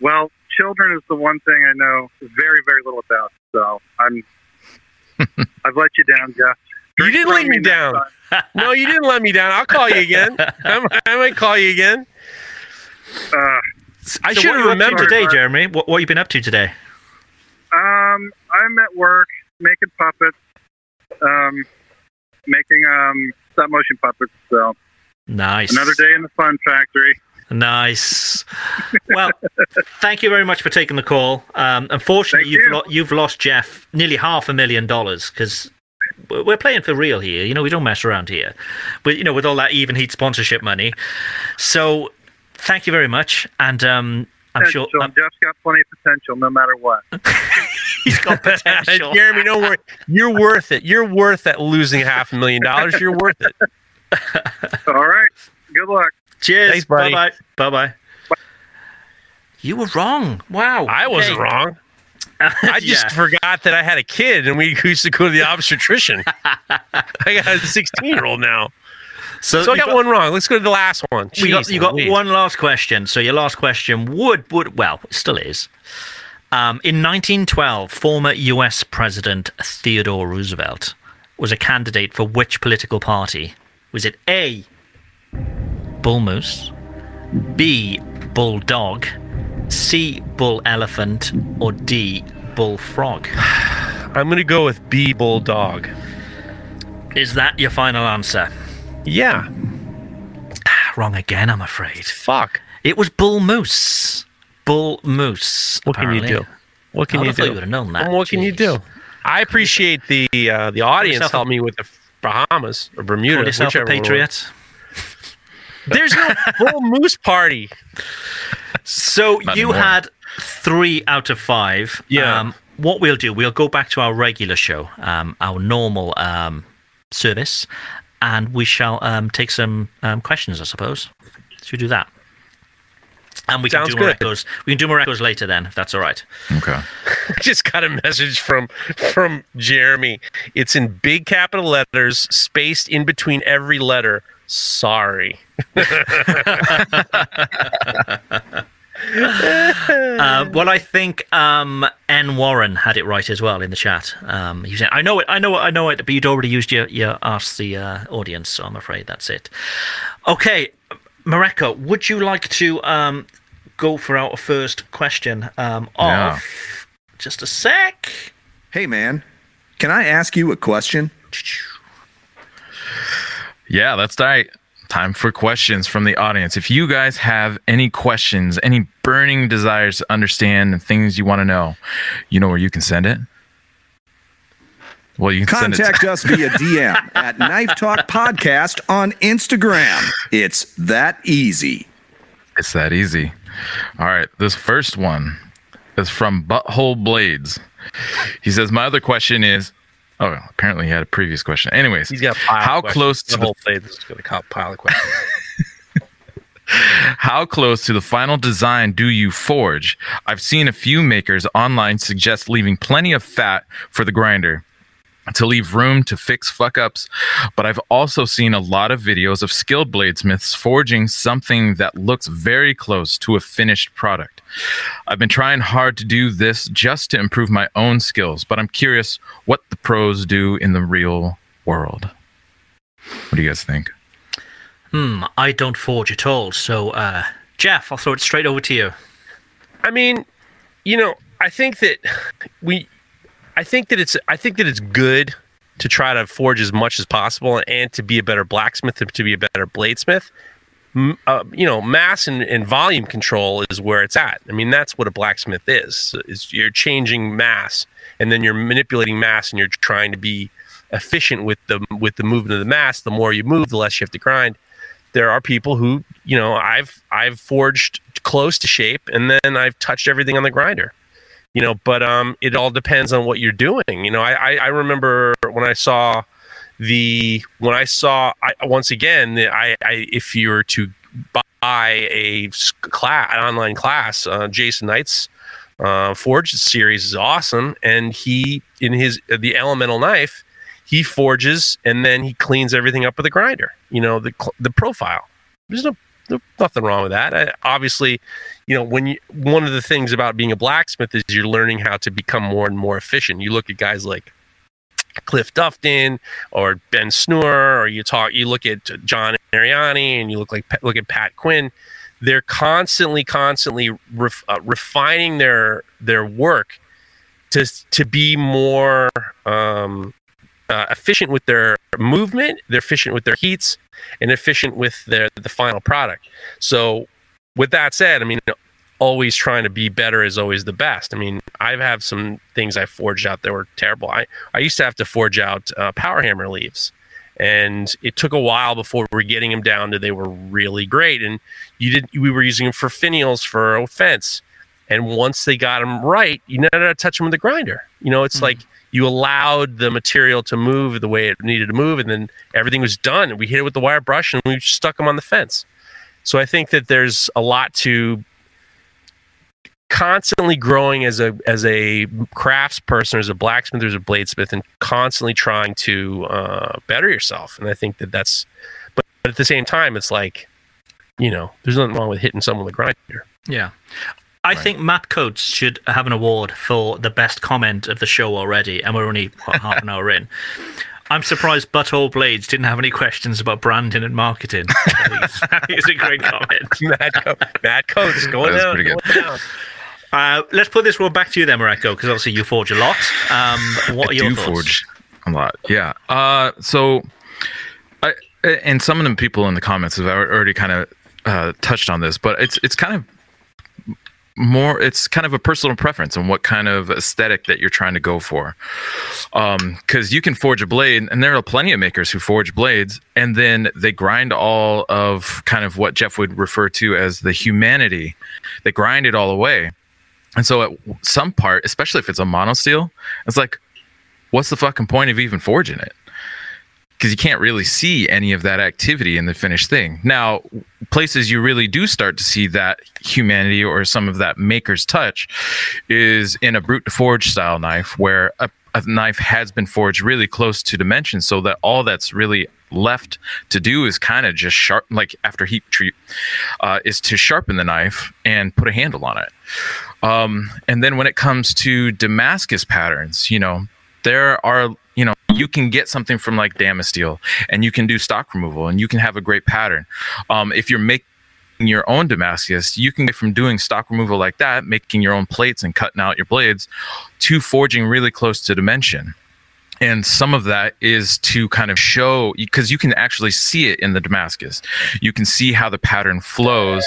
Well, children is the one thing I know very, very little about. So I'm. [laughs] I've let you down, Jeff. You didn't let me down. time. [laughs] No, you didn't let me down. I'll call you again. [laughs] I might, I might call you again. Uh, I So should have are you up to remembered. today, Jeremy? What, what have you been up to today? um, I'm at work making puppets, um, making um stop motion puppets. So Nice. another day in the fun factory. Nice. Well, [laughs] thank you very much for taking the call. Um, unfortunately, Thank you've you. lo- you've lost Jeff nearly half a million dollars because we're playing for real here. You know, we don't mess around here. But you know, with all that Evenheat sponsorship money. So, thank you very much, and um, I'm sure um, Jeff's got plenty of potential, no matter what. [laughs] [laughs] he's got potential. Jeremy, don't worry. You're worth it. You're worth that losing half a million dollars. You're worth it. All right. Good luck. Cheers. Thanks, buddy. Bye bye. Bye bye. You were wrong. Wow. I wasn't Okay. wrong. [laughs] I just Yeah. forgot that I had a kid and we [laughs] used to go to the obstetrician. I got a 16 year old now. So, So I you got, one wrong. Let's go to the last one. We got you got Louise. one last question. So your last question would would well it still is. Um, in 1912, former U.S. President Theodore Roosevelt was a candidate for which political party? Was it A. Bull Moose, B. Bulldog, C. Bull Elephant, or D. Bull Frog? [sighs] I'm going to go with B Bulldog. Is that your final answer? Yeah. Wrong again, I'm afraid. Fuck. It was Bull Moose. Bull Moose. What can you do? What can I you do? you would have known that. Well, what can you do? I appreciate the uh, the audience helped me with the Bahamas or Bermuda, Call yourself a patriot. There's no bull moose party. So Not you anymore. had three out of five. Yeah. Um, what we'll do, we'll go back to our regular show, um, our normal um, service, and we shall um, take some um, questions, I suppose. Should we do that? And we Sounds can do more good. echoes. We can do more echoes later then, if that's all right. Okay. [laughs] just got a message from from Jeremy. It's in big capital letters, spaced in between every letter. Sorry. [laughs] Uh, well, I think um, N. Warren had it right as well in the chat. Um, he said, "I know it, I know it, I know it," but you'd already used your your ask the uh, audience, so I'm afraid that's it. Okay, Mareko, would you like to um, go for our first question? Um, of Yeah. just a sec. Hey, man, can I ask you a question? [laughs] Yeah, that's right. time for questions from the audience. If you guys have any questions, any burning desires to understand and things you want to know, you know where you can send it. Well, you can send it Contact to- us via DM [laughs] at Knife Talk Podcast on Instagram. It's that easy. It's that easy. All right. This first one is from Butthole Blades. He says, My other question is Oh, apparently he had a previous question. Anyways, He's got a pile how of questions. close to the whole plate is going to pile of questions. [laughs] How close to the final design do you forge? I've seen a few makers online suggest leaving plenty of fat for the grinder to leave room to fix fuck ups, but I've also seen a lot of videos of skilled bladesmiths forging something that looks very close to a finished product. I've been trying hard to do this just to improve my own skills, but I'm curious what the pros do in the real world. What do you guys think? Hmm, I don't forge at all. So, uh, Jeff, I'll throw it straight over to you. I mean, you know, I think that we, I think that it's, I think that it's good to try to forge as much as possible and to be a better blacksmith and to be a better bladesmith. Uh, you know, mass and, and volume control is where it's at. I mean, that's what a blacksmith is. Is you're changing mass and then you're manipulating mass and you're trying to be efficient with the with the movement of the mass. The more you move, the less you have to grind there are people who you know i've i've forged close to shape and then i've touched everything on the grinder you know but um it all depends on what you're doing you know i i, I remember when i saw the when i saw I, once again i i if you were to buy a class an online class uh, jason knight's uh, forge series is awesome and he in his the elemental knife he forges and then he cleans everything up with a grinder. You know the the profile. There's no nothing wrong with that. I, obviously, you know when you one of the things about being a blacksmith is you're learning how to become more and more efficient. You look at guys like Cliff Dufton or Ben Snur, or you talk you look at John Ariani and you look like look at Pat Quinn. They're constantly, constantly ref, uh, refining their their work to to be more um, uh, efficient with their movement, they're efficient with their heats, and efficient with their the final product. So, with that said, I mean, always trying to be better is always the best. I mean, I have had some things I forged out that were terrible. I I used to have to forge out uh, power hammer leaves, and it took a while before we were getting them down to they were really great. And you did we were using them for finials for a fence. And once they got them right, you never had to touch them with a grinder. You know, it's like you allowed the material to move the way it needed to move, and then everything was done. And we hit it with the wire brush, and we stuck them on the fence. So I think that there's a lot to constantly growing as a as a crafts person, as a blacksmith, as a bladesmith, and constantly trying to uh, better yourself. And I think that that's, but, but at the same time, it's like, you know, there's nothing wrong with hitting someone with a grinder. Yeah. I think Matt Coates should have an award for the best comment of the show already, and we're only what, [laughs] half an hour in. I'm surprised Butthole Blades didn't have any questions about branding and marketing. [laughs] it's a great comment. [laughs] Matt, Co- Matt Coates going That down. pretty good. down. Uh, let's put this one back to you then, Mareko, because obviously you forge a lot. Um, what are I your do thoughts? forge a lot. Yeah. Uh, so, I and some of the people in the comments have already kind of uh, touched on this, but it's it's kind of more it's kind of a personal preference on what kind of aesthetic that you're trying to go for. Um because you can forge a blade and there are plenty of makers who forge blades and then they grind all of kind of what jeff would refer to as the humanity. They grind it all away. And so at some part especially if it's a monosteel it's like what's the fucking point of even forging it because you can't really see any of that activity in the finished thing. Now, places you really do start to see that humanity or some of that maker's touch is in a brute to forge style knife, where a, a knife has been forged really close to dimension, so that all that's really left to do is kind of just sharp, like after heat treat, uh, is to sharpen the knife and put a handle on it. Um, and then when it comes to Damascus patterns, you know, there are you know you can get something from like Damasteel and you can do stock removal and you can have a great pattern. Um, if you're making your own Damascus, you can get from doing stock removal like that, making your own plates and cutting out your blades, to forging really close to dimension. and some of that is to kind of show because you can actually see it in the Damascus. You can see how the pattern flows,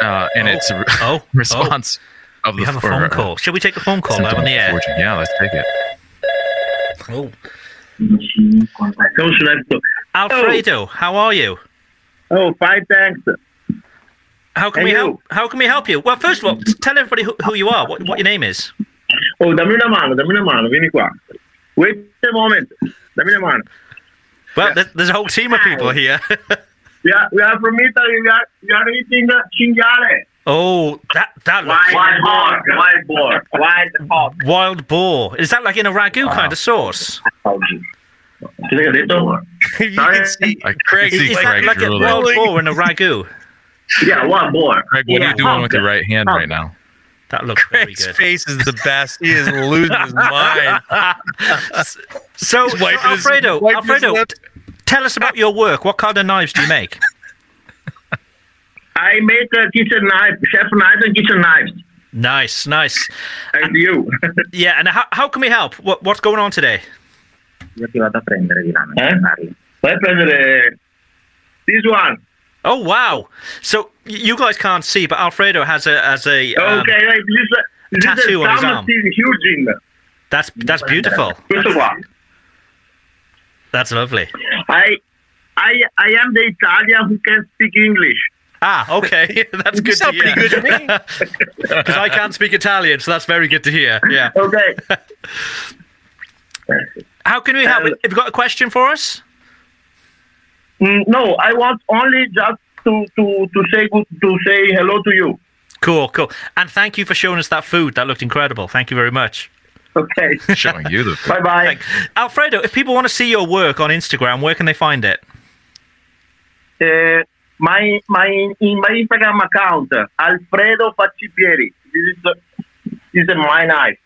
uh, and it's a Oh, [laughs] response of We the have a phone call. Shall we take the phone call live on the air? Yeah, let's take it. Oh. Social episode. Alfredo, how are you? Oh, fine, thanks. How can And we you? help? How can we help you? Well, first of all, mm-hmm. tell everybody who, who you are. What, what your name is. Oh, dammi una mano, dammi una mano, vieni qua. Wait a moment. Dammi una mano. Well, there's, there's a whole team of people here. [laughs] yeah, we are from Italy. We are, we are eating cinghiale. Oh, that that looks Wild boar. Wild boar. Wild hog. wild boar. Is that like in a ragu uh-huh. kind of sauce? Oggi. Cosa che ha you [laughs] can see I Craig Is, see is Craig that like a wild boar in a [laughs] ragu? Yeah, wild boar. Craig, what are you doing with your right hand Hog. right now? That looks very Craig's good. face is the best. He is losing his [laughs] mind. So, He's wiping Alfredo, Alfredo, t- tell us about your work. What kind of knives do you make? I make uh, kitchen knife, chef knives and kitchen knives. Nice, nice. And you. [laughs] Yeah, and how, how can we help? What, what's going on today? Io ti vado a prendere. Eh? Vai a prendere this one. Oh wow! So you guys can't see, but Alfredo has a has a um, ok, dai, this is, this tattoo is on his a arm. Thomas Hugin. That's that's beautiful. Questo qua. That's lovely. I, I, I am the Italian who can speak English. Ah, okay, [laughs] that's You good to sound hear. pretty good to me. [laughs] Because I can't speak Italian, so that's very good to hear. Yeah. [laughs] Okay. How can we help? Uh, Have you got a question for us? Mm, no, I want only just to, to, to say good, to say hello to you. Cool, cool. And thank you for showing us that food. That looked incredible. Thank you very much. Okay. Showing you the bye bye. Alfredo, if people want to see your work on Instagram, where can they find it? Uh, my my in my Instagram account, Alfredo Faccipieri. This is uh, this is my knife.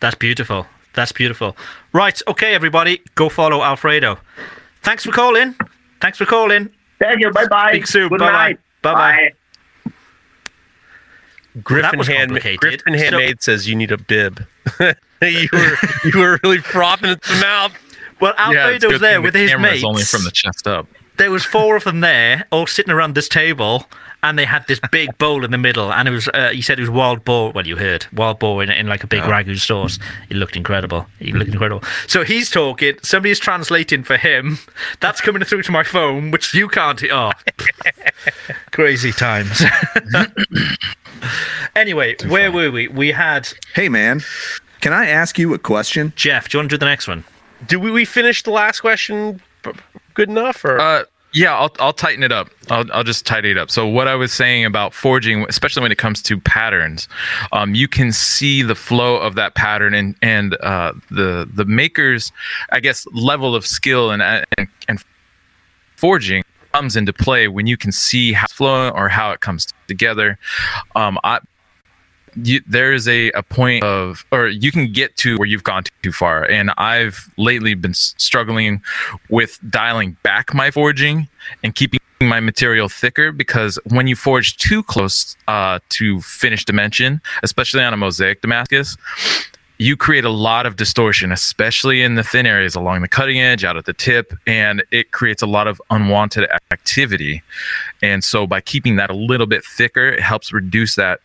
That's beautiful. That's beautiful. Right, okay, everybody, go follow Alfredo. Thanks for calling. Thanks for calling. Thank you. Bye bye. Speak soon. Good Bye-bye. night. Bye-bye. Griffin, was hand, complicated. Griffin So- Handmade says you need a bib. [laughs] you were you were really frothing at the mouth. Well, yeah, it's Alfredo's good there with the his camera's mates. only from the chest up. There was four of them there, all sitting around this table, and they had this big [laughs] bowl in the middle, and it was uh, he said it was wild boar. Well, you heard wild boar in, in like a big ragu sauce. It looked incredible. It looked incredible. So he's talking. Somebody's translating for him. That's coming through to my phone, which you can't. hear. Oh, [laughs] crazy times. [laughs] anyway, where were we? We had Hey, man, can I ask you a question? Jeff. Do you want to do the next one? Do we, we finish the last question b- good enough or Uh, yeah, I'll I'll tighten it up. I'll I'll just tidy it up. So what I was saying about forging, especially when it comes to patterns, um, you can see the flow of that pattern and and uh, the the maker's, I guess, level of skill and and, and forging comes into play when you can see how it's flowing or how it comes together. Um, I you, there is a, a point of or you can get to where you've gone too far. And i've lately been struggling with dialing back my forging and keeping my material thicker because when you forge too close uh, to finished dimension especially on a mosaic damascus you create a lot of distortion especially in the thin areas along the cutting edge out at the tip and it creates a lot of unwanted activity. And so by keeping that a little bit thicker it helps reduce that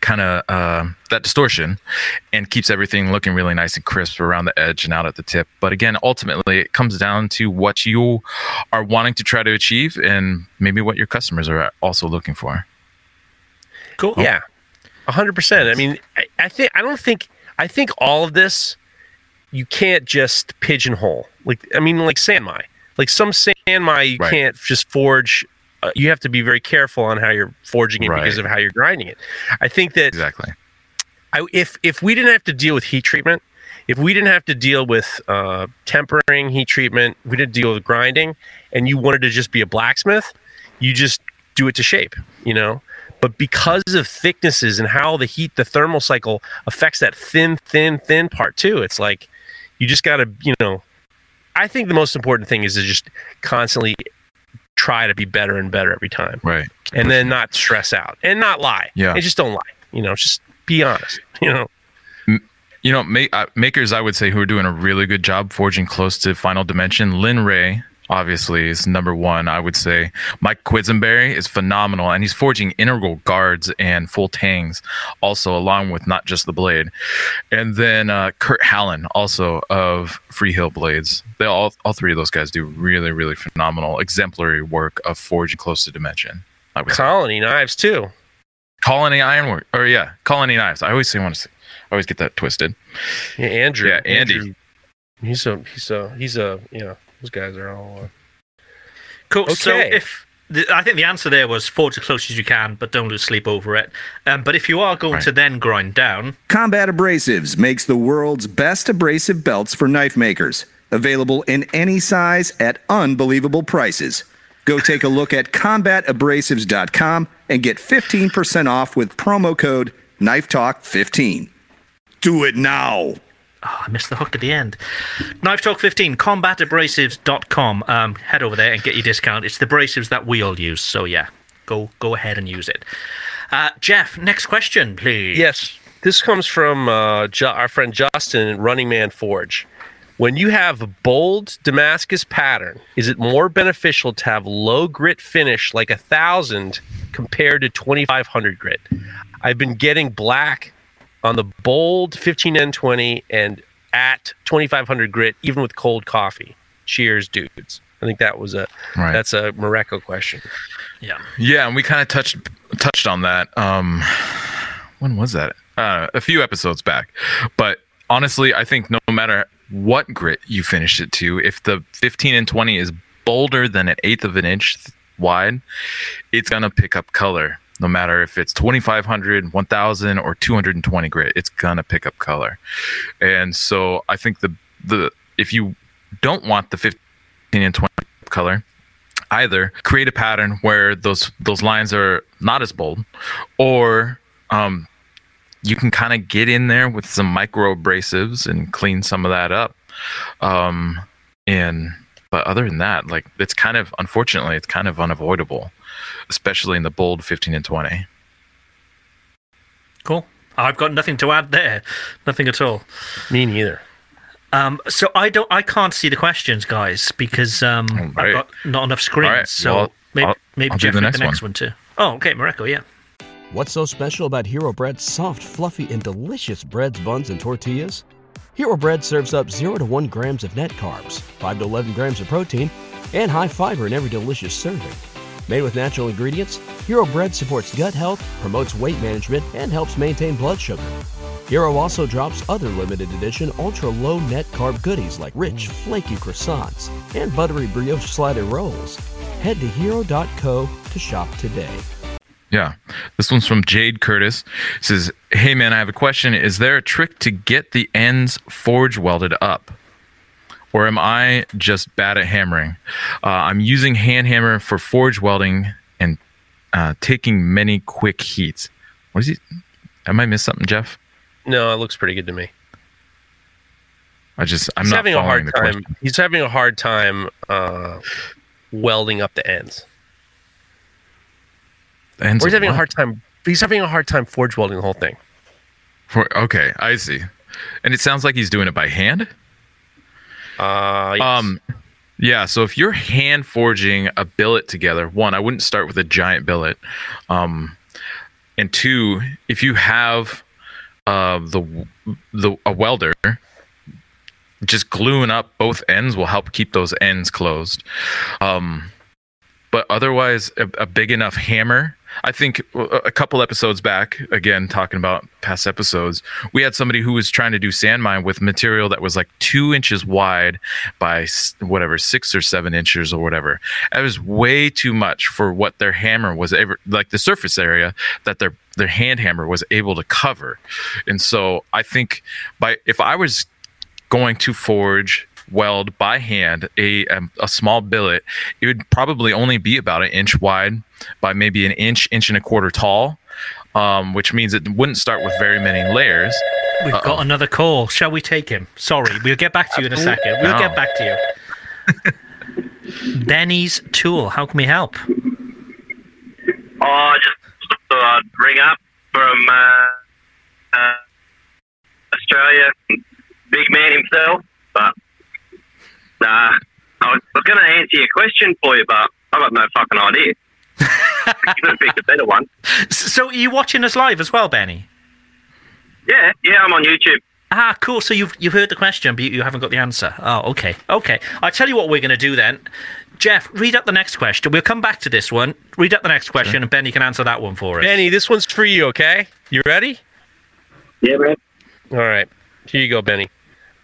kind of uh, that distortion and keeps everything looking really nice and crisp around the edge and out at the tip. But again, ultimately, it comes down to what you are wanting to try to achieve and maybe what your customers are also looking for. Cool. Yeah, hundred percent. I mean, I, I think I don't think I think all of this you can't just pigeonhole. Like I mean, like Sanmai. Like some Sanmai, you Right. can't just forge. Uh, you have to be very careful on how you're forging it because of how you're grinding it. I think that Exactly. I, if if we didn't have to deal with heat treatment, if we didn't have to deal with uh, tempering, heat treatment, we didn't deal with grinding, and you wanted to just be a blacksmith, you just do it to shape, you know. But because of thicknesses and how the heat, the thermal cycle affects that thin, thin, thin part too, it's like you just got to, you know. I think the most important thing is to just constantly try to be better and better every time, Right. and then not stress out and not lie. Yeah. and just don't lie. You know, just be honest. [laughs] You know. You know, ma- uh, makers I would say who are doing a really good job forging close to final dimension. Lin Rhea obviously is number one. I would say Mike Quesenberry is phenomenal, and he's forging integral guards and full tangs also, along with not just the blade. And then uh, Kurt Hallen also of Free Hill Blades. They all all three of those guys do really really phenomenal exemplary work of forging close to dimension. I would say. Colony knives too. Colony Ironwork, or yeah, Colony Knives. I always say want to say, I always get that twisted. Yeah, Andrew. Yeah, Andy. Andrew, he's a he's a he's a you know those guys are all. Uh, Cool. So if the, I think the answer there was forge as close as you can, but don't lose sleep over it. Um, but if you are going to then grind down, Combat Abrasives makes the world's best abrasive belts for knife makers. Available in any size at unbelievable prices. Go take a look at combatabrasives.com and get 15% off with promo code KNIFETALK15. Do it now. Oh, I missed the hook at the end. Knife Talk 15, combatabrasives.com. Um, head over there and get your discount. It's the abrasives that we all use. So, yeah, go go ahead and use it. Uh, Jeff, next question, please. Yes, this comes from uh, Ju- our friend Justin at Running Man Forge. When you have a bold Damascus pattern, is it more beneficial to have low grit finish like a thousand compared to 2500 grit? I've been getting black on the bold 15N20 and at 2500 grit, even with cold coffee. Cheers, dudes. I think that was a Right. that's a Mareko question. Yeah. Yeah, and we kind of touched touched on that. Um, when was that? Uh, a few episodes back. But honestly, I think no matter what grit you finish it to, if the 15 and 20 is bolder than an eighth of an inch wide, it's gonna pick up color. No matter if it's 2500, 1000, or 220 grit, it's gonna pick up color. And so I think the the if you don't want the 15 and 20 color, either create a pattern where those those lines are not as bold or um, you can kind of get in there with some micro abrasives and clean some of that up um, and but other than that like it's kind of unfortunately it's kind of unavoidable especially in the bold 15 and 20 Cool. I've got nothing to add there. Nothing at all. Me neither. Um, so I don't, I can't see the questions, guys, because um, I've got not enough screens. All right, So well, maybe, I'll- maybe I'll do Jeff the next the next one. one. too. Oh, okay, Mareko, yeah. What's so special about Hero Bread's soft, fluffy, and delicious breads, buns, and tortillas? Hero Bread serves up 0 to 1 grams of net carbs, 5 to 11 grams of protein, and high fiber in every delicious serving. Made with natural ingredients, Hero Bread supports gut health, promotes weight management, and helps maintain blood sugar. Hero also drops other limited edition ultra low net carb goodies like rich, flaky croissants and buttery brioche slider rolls. Head to hero.co to shop today. Yeah. This one's from Jade Curtis. It says, Hey man, I have a question. Is there a trick to get the ends forge welded up? Or am I just bad at hammering? Uh, I'm using hand hammer for forge welding and uh, taking many quick heats. What is he? I might miss something, Jeff. No, it looks pretty good to me. I just I'm he's not having a hard time. question. He's having a hard time uh, welding up the ends. The ends or he's having a hard time. He's having a hard time forge welding the whole thing. For, okay, I see. And it sounds like he's doing it by hand. Uh, Um, yeah. So if you're hand forging a billet together, one, I wouldn't start with a giant billet. Um, and two, if you have uh, the the a welder, just gluing up both ends will help keep those ends closed. Um, but otherwise, a, a big enough hammer. I think a a couple episodes back, again talking about past episodes, we had somebody who was trying to do Sanmai with material that was like two inches wide by whatever six or seven inches or whatever. That was way too much for what their hammer was ever like the surface area that their their hand hammer was able to cover. And so I think by if I was going to forge weld by hand a um, a small billet it would probably only be about an inch wide by maybe an inch inch and a quarter tall um, which means it wouldn't start with very many layers We've Uh-oh. got another call. Shall we take him? Sorry, we'll get back to you in a second. We'll No. get back to you. [laughs] Benny's Tool, how can we help? Oh, just uh, ring up from uh, uh, Australia, big man himself. But nah, I was, I was going to answer your question for you, but I've got no fucking idea. [laughs] you could have picked a better one. So are you watching us live as well, Benny? Yeah, yeah, I'm on YouTube. Ah, cool. So you've you've heard the question, but you, you haven't got the answer. Oh, okay, okay. I tell you what we're going to do then. Jeff, read up the next question. We'll come back to this one. Read up the next question, and Benny can answer that one for us. Benny, this one's for you. Okay, you ready? Yeah, man. All right, here you go, Benny.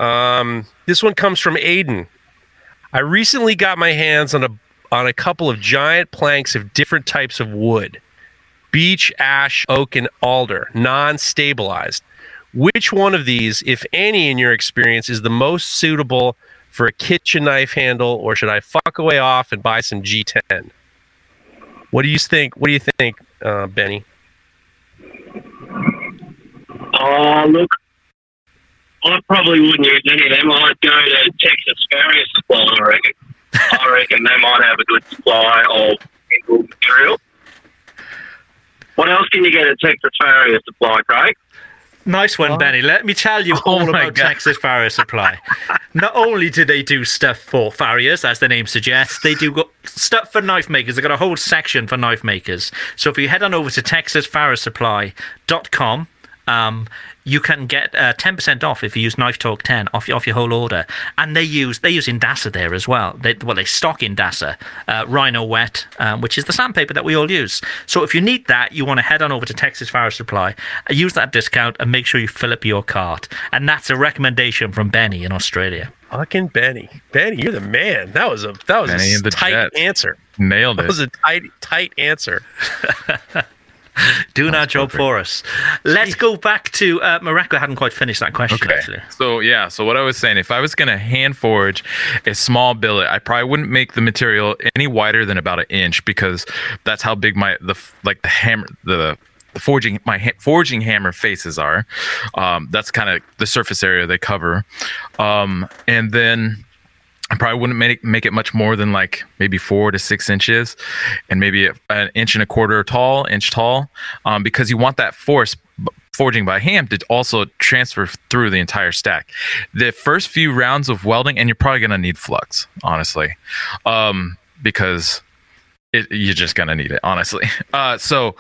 Um, this one comes from Aiden. I recently got my hands on a on a couple of giant planks of different types of wood: beech, ash, oak, and alder, non-stabilized. Which one of these, if any, in your experience, is the most suitable for a kitchen knife handle, or should I fuck away off and buy some G10? What do you think? What do you think, uh, Benny? Oh, look, I probably wouldn't use any of them. I'd go to Texas Farrier Supply, I reckon. I reckon they might have a good supply of single material. What else can you get at Texas Farrier Supply, Craig? Nice one, Benny. Let me tell you [laughs] all about Texas Farrier Supply. [laughs] Not only do they do stuff for farriers, as the name suggests, they do stuff for knife makers. They've got a whole section for knife makers. So if you head on over to texasfarriersupply.com, um, you can get uh, 10% off if you use Knife Talk 10 off your, off your whole order. And they use they use Indasa there as well. They, well, they stock Indasa, uh, Rhynowet, um, which is the sandpaper that we all use. So if you need that, you want to head on over to Texas Farrier Supply, uh, use that discount, and make sure you fill up your cart. And that's a recommendation from Benny in Australia. Fucking Benny, Benny, you're the man. That was a that was Benny a the tight Jets. answer. Nailed That it. was a tight tight answer. [laughs] [laughs] Doing our job for us. Let's go back to uh, Mareko. hadn't quite finished that question, Okay. actually. So yeah, so what I was saying, if I was gonna hand forge a small billet, I probably wouldn't make the material any wider than about an inch because that's how big my the like the hammer the the forging my ha- forging hammer faces are. Um, that's kind of the surface area they cover, um, and then. I probably wouldn't make make it much more than like maybe four to six inches, and maybe an inch and a quarter tall, inch tall, um, because you want that force forging by hand to also transfer through the entire stack. The first few rounds of welding, and you're probably gonna need flux, honestly, um, because it, you're just gonna need it honestly. [laughs] Uh, so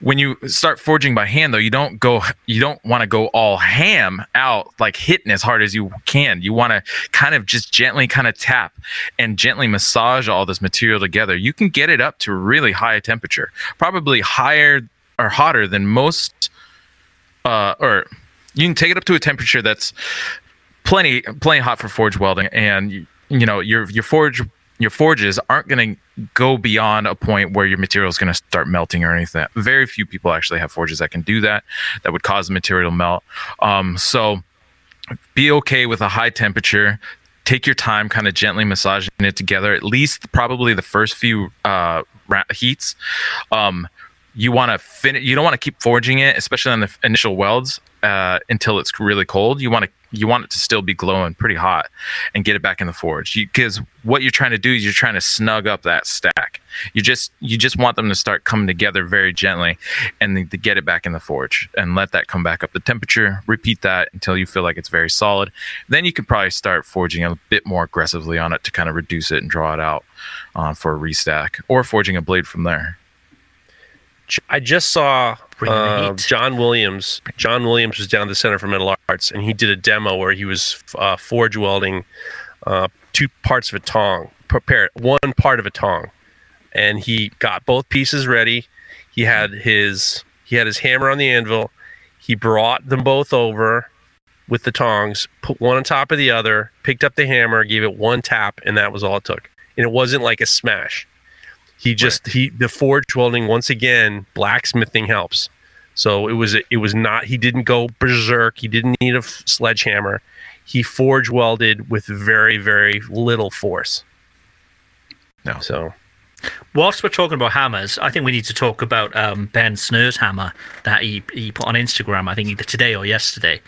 when you start forging by hand though you don't go you don't want to go all ham out like hitting as hard as you can. You want to kind of just gently kind of tap and gently massage all this material together. You can get it up to really high temperature probably higher or hotter than most uh, or you can take it up to a temperature that's plenty plenty hot for forge welding. And you, know your your forge your forges aren't going to go beyond a point where your material is going to start melting or anything. Very few people actually have forges that can do that that would cause the material to melt. Um, so be okay with a high temperature. Take your time kind of gently massaging it together at least probably the first few uh, heats. Um, you want to finish you don't want to keep forging it especially on the initial welds uh, until it's really cold. You want to you want it to still be glowing pretty hot and get it back in the forge. Because what you're trying to do is you're trying to snug up that stack. You just you just want them to start coming together very gently and to get it back in the forge and let that come back up the temperature repeat that until you feel like it's very solid. Then you can probably start forging a bit more aggressively on it to kind of reduce it and draw it out uh, for a restack or forging a blade from there. I just saw uh. John Williams. John Williams was down at the Center for Metal Arts, and he did a demo where he was uh, forge welding uh, two parts of a tong, prepare one part of a tong, and he got both pieces ready. He had his he had his hammer on the anvil. He brought them both over with the tongs, put one on top of the other, picked up the hammer, gave it one tap, and that was all it took. And it wasn't like a smash. He just he the forge welding once again blacksmithing helps. So it was it was not he didn't go berserk. He didn't need a f- sledgehammer. He forge welded with very very little force. No. So Whilst we're talking about hammers, I think we need to talk about um, Ben Snur's hammer that he, he put on Instagram, I think either today or yesterday.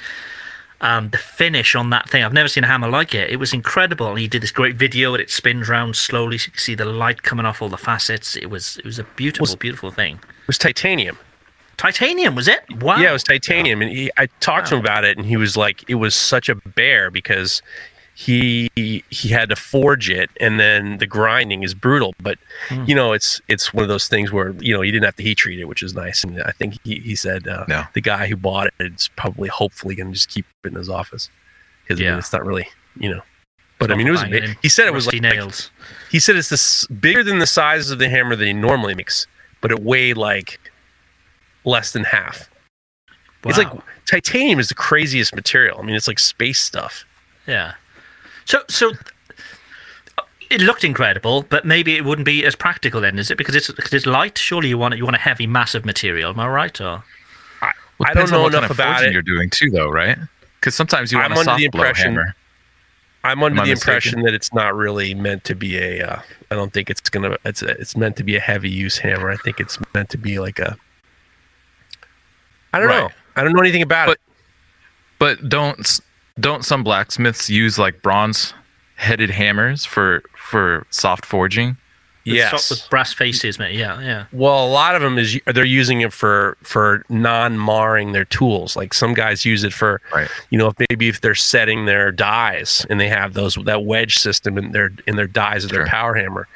Um, the finish on that thing, I've never seen a hammer like it. It was incredible. And he did this great video and it spins round slowly. So you can see the light coming off all the facets. It was it was a beautiful, beautiful thing. it was titanium. Titanium was it? Wow. Yeah, it was titanium, and he, I talked to him about it, and he was like, it was such a bear because he he had to forge it, and then the grinding is brutal. But Hmm. you know, it's it's one of those things where you know you didn't have to heat treat it, which is nice. And I think he he said uh, No. the guy who bought it is probably hopefully going to just keep it in his office because I Yeah. mean, it's not really you know. But It's I mean, it was. big. He said it was rusty like, like- nails. he said it's this bigger than the size of the hammer that he normally makes, but it weighed like less than half. It's like titanium is the craziest material. I mean, it's like space stuff. Yeah. So so uh, it looked incredible, but maybe it wouldn't be as practical then, is it? Because it's because it's light. Surely you want you want a heavy, massive material. Am I right? Or I, Well, I don't know what kind enough of about it. You're doing too, though, right? Because sometimes you want I'm a under soft the blow impression- hammer. I'm under Am I the mistaken? impression that it's not really meant to be a. Uh, I don't think it's gonna. It's it's meant to be a heavy use hammer. I think it's meant to be like a. I don't Right. know. I don't know anything about it. But don't don't some blacksmiths use like bronze headed hammers for for soft forging? With Yes. so- with brass faces, mate. Yeah, yeah. Well, a lot of them is they're using it for for non marring their tools. Like some guys use it for, Right. you know, if maybe if they're setting their dies and they have those that wedge system in their in their dies of their power hammer,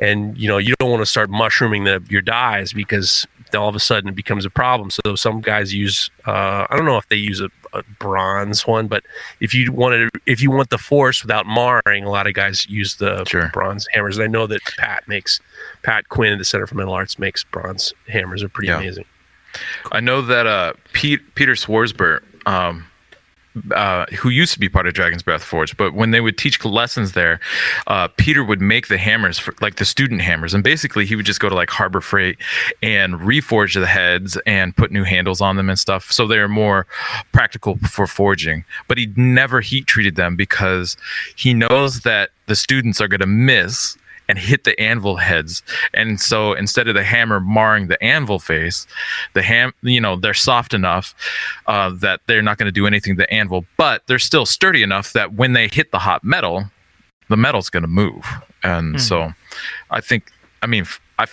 and you know you don't want to start mushrooming the your dies because all of a sudden it becomes a problem. So some guys use uh, I don't know if they use a, a bronze one, but if you wanted if you want the force without marring, a lot of guys use the Sure. bronze hammers. And I know that Pat makes Pat Quinn at the Center for Metal Arts makes bronze hammers. They're pretty Yeah. amazing. I know that uh, Pete, Peter Swarz-Burt, um, uh, who used to be part of Dragon's Breath Forge, but when they would teach lessons there, uh, Peter would make the hammers for like the student hammers, and basically he would just go to like Harbor Freight and reforge the heads and put new handles on them and stuff, so they're more practical for forging. But he never heat treated them because he knows that the students are going to miss and hit the anvil heads. And so instead of the hammer marring the anvil face, the ham, you know, they're soft enough uh, that they're not going to do anything to the anvil, but they're still sturdy enough that when they hit the hot metal, the metal's going to move. And so I think, I mean, I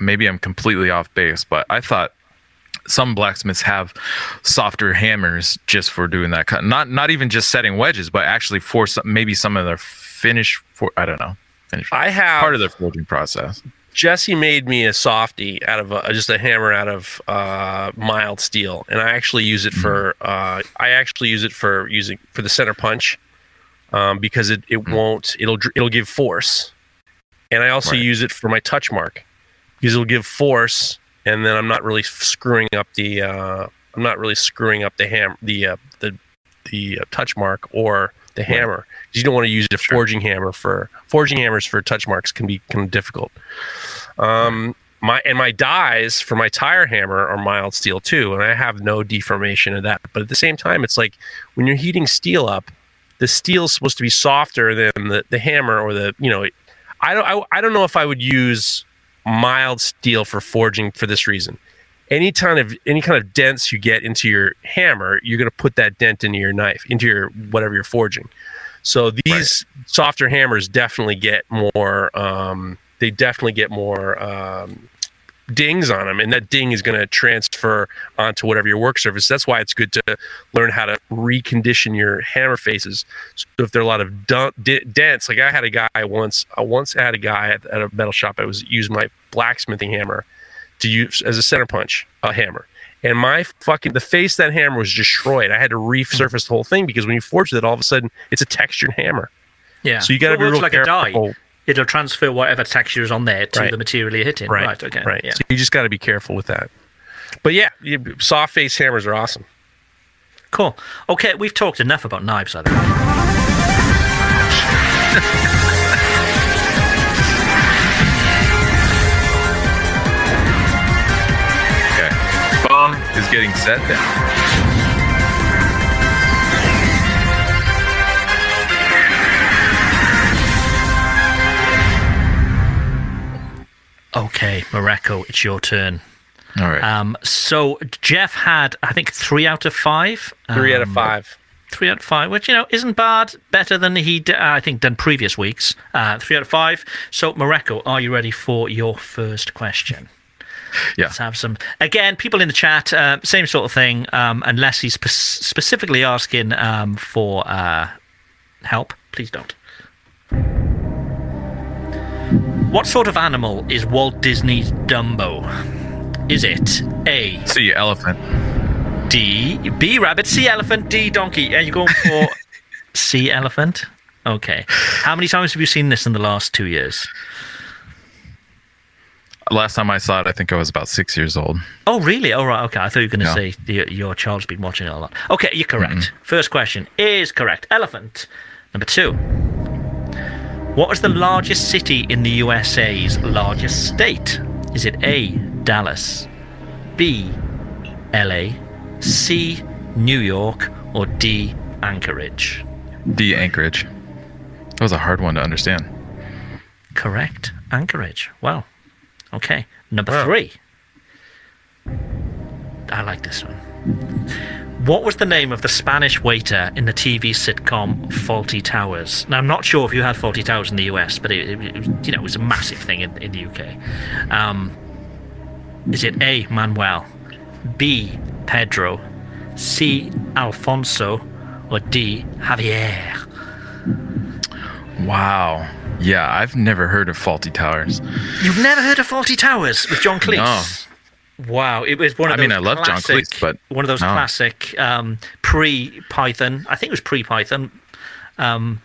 maybe I'm completely off base, but I thought some blacksmiths have softer hammers just for doing that cut. Not not even just setting wedges, but actually for some, maybe some of their finish for I don't know. I have part of the forging process. Jesse made me a softie out of a, just a hammer out of uh, mild steel, and I actually use it for uh, I actually use it for using for the center punch um, because it, it won't it'll it'll give force, and I also Right. use it for my touch mark because it'll give force, and then I'm not really screwing up the uh, I'm not really screwing up the ham the uh, the the uh, touch mark or the hammer 'Cause you don't want to use a forging hammer for forging hammers for touch marks can be kind of difficult. Um, my and my dies for my tire hammer are mild steel too, and I have no deformation of that. But at the same time, it's like when you're heating steel up, the steel's supposed to be softer than the, the hammer or the you know. I don't I, I don't know if I would use mild steel for forging for this reason. Any kind of any kind of dents you get into your hammer, you're going to put that dent into your knife, into your whatever you're forging. So these softer hammers definitely get more. Um, they definitely get more um, dings on them, and that ding is going to transfer onto whatever your work surface. That's why it's good to learn how to recondition your hammer faces. So if there are a lot of dun- d- dents, like I had a guy once. I once had a guy at, at a metal shop. I was using my blacksmithing hammer to use as a center punch a hammer. And my fucking the face that hammer was destroyed. I had to resurface the whole thing because when you forge it, all of a sudden it's a textured hammer. Yeah. So you got to be real like careful. a die. It'll transfer whatever texture is on there to Right. the material you're hitting. Right. Right. Okay. Right. Yeah. So you just got to be careful with that. But yeah, you, soft face hammers are awesome. Cool. Okay, we've talked enough about knives, I think. [laughs] getting set down. Okay, Mareko, it's your turn. All right. Um, so Jeff had, I think, three out of five. Three out of Um, five. Three out of five, which you know isn't bad. Better than he, I think, done previous weeks. Uh, three out of five. So Mareko, are you ready for your first question? Yeah. Let's have some. Again, people in the chat, uh, same sort of thing, um, unless he's spe- specifically asking um, for uh, help. Please don't. What sort of animal is Walt Disney's Dumbo? Is it A. See elephant. D. B. Rabbit. C. Elephant. D. Donkey. Are you going for [laughs] C. Elephant? Okay. How many times have you seen this in the last two years? Last time I saw it, I think I was about six years old. Oh, really? Oh, right. Okay. I thought you were going to No. say your, your child's been watching it a lot. Okay, you're correct. Mm-hmm. First question is correct. Elephant. Number two. What is the largest city in the USA's largest state? Is it A. Dallas, B. LA, C. New York, or D. Anchorage? D. Anchorage. That was a hard one to understand. Correct. Anchorage. Wow. Okay. Number Wow. three. I like this one. What was the name of the Spanish waiter in the TV sitcom Fawlty Towers? Now, I'm not sure if you had Fawlty Towers in the US, but it, it, it was, you know, it was a massive thing in, in the UK. Um, is it A. Manuel, B. Pedro, C. Alfonso, or D. Javier? Wow. Yeah, I've never heard of Fawlty Towers. You've never heard of Fawlty Towers with John Cleese? No. Wow, it was one of I those. mean, I love John Cleese, but one of those no. classic um, pre-Python. I think it was pre-Python. Um,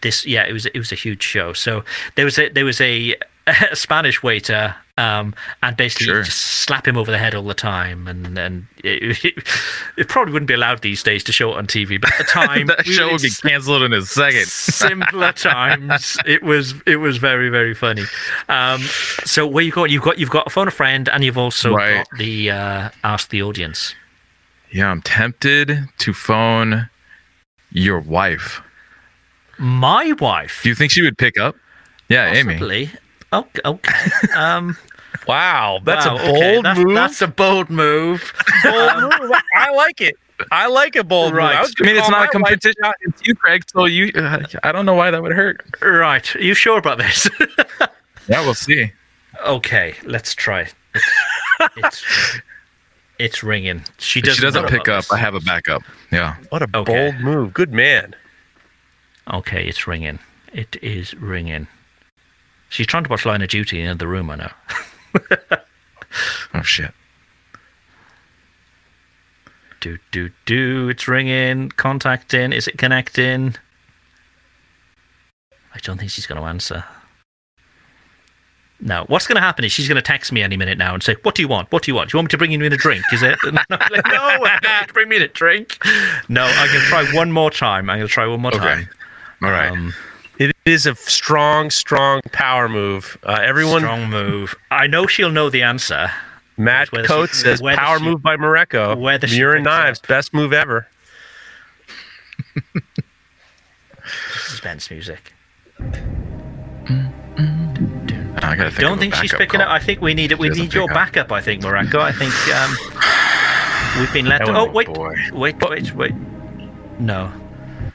this, yeah, it was it was a huge show. So there was a there was a, [laughs] a Spanish waiter, um, and basically Sure. just slap him over the head all the time, and and it, it, [laughs] it probably wouldn't be allowed these days to show it on TV. But at the [laughs] time, that show would be canceled in a second. simpler [laughs] times. It was it was very very funny. Um, so where you got you've got you've got a phone a friend and you've also Right. got the uh, ask the audience. Yeah, I'm tempted to phone your wife. My wife. Do you think she would pick up? Yeah, Amy. Possibly. Okay. okay. Um, [laughs] Wow, that's wow, a okay, bold that's- move. That's a bold move. [laughs] bold move. I like it. I like a bold Right. move. I, I mean, it's not a my wife competition. It's you, Craig. So you, uh, I don't know why that would hurt. Right. Are you sure about this? [laughs] Yeah, we'll see. okay. Let's try. It's it's, it's ringing. She doesn't. she doesn't pick up, this. I have a backup. Yeah. What a Okay. bold move. Good man. Okay, it's ringing. It is ringing. She's trying to watch Line of Duty in the room, I know. [laughs] Oh shit. Do, do, do. It's ringing. Contacting. Is it connecting? I don't think she's going to answer. No. What's going to happen is she's going to text me any minute now and say, What do you want? What do you want? Do you want me to bring you in a drink? Is it? [laughs] And I'm like, no, I don't want to bring me in a drink." No, I'm going to try one more time. I'm going to try one more Okay. time. All right. Um, It is a strong, strong power move. Uh, everyone, strong move. I know she'll know the answer. Matt Whether Coates she- says whether power she- move by Mareko. whether she Muir and knives, up. best move ever. Suspense music. I gotta think don't think she's picking call. up. I think we need it. We need your pick up. backup. I think Mareko. I think um, we've been let. Oh, Oh wait, boy. wait, wait, wait. No,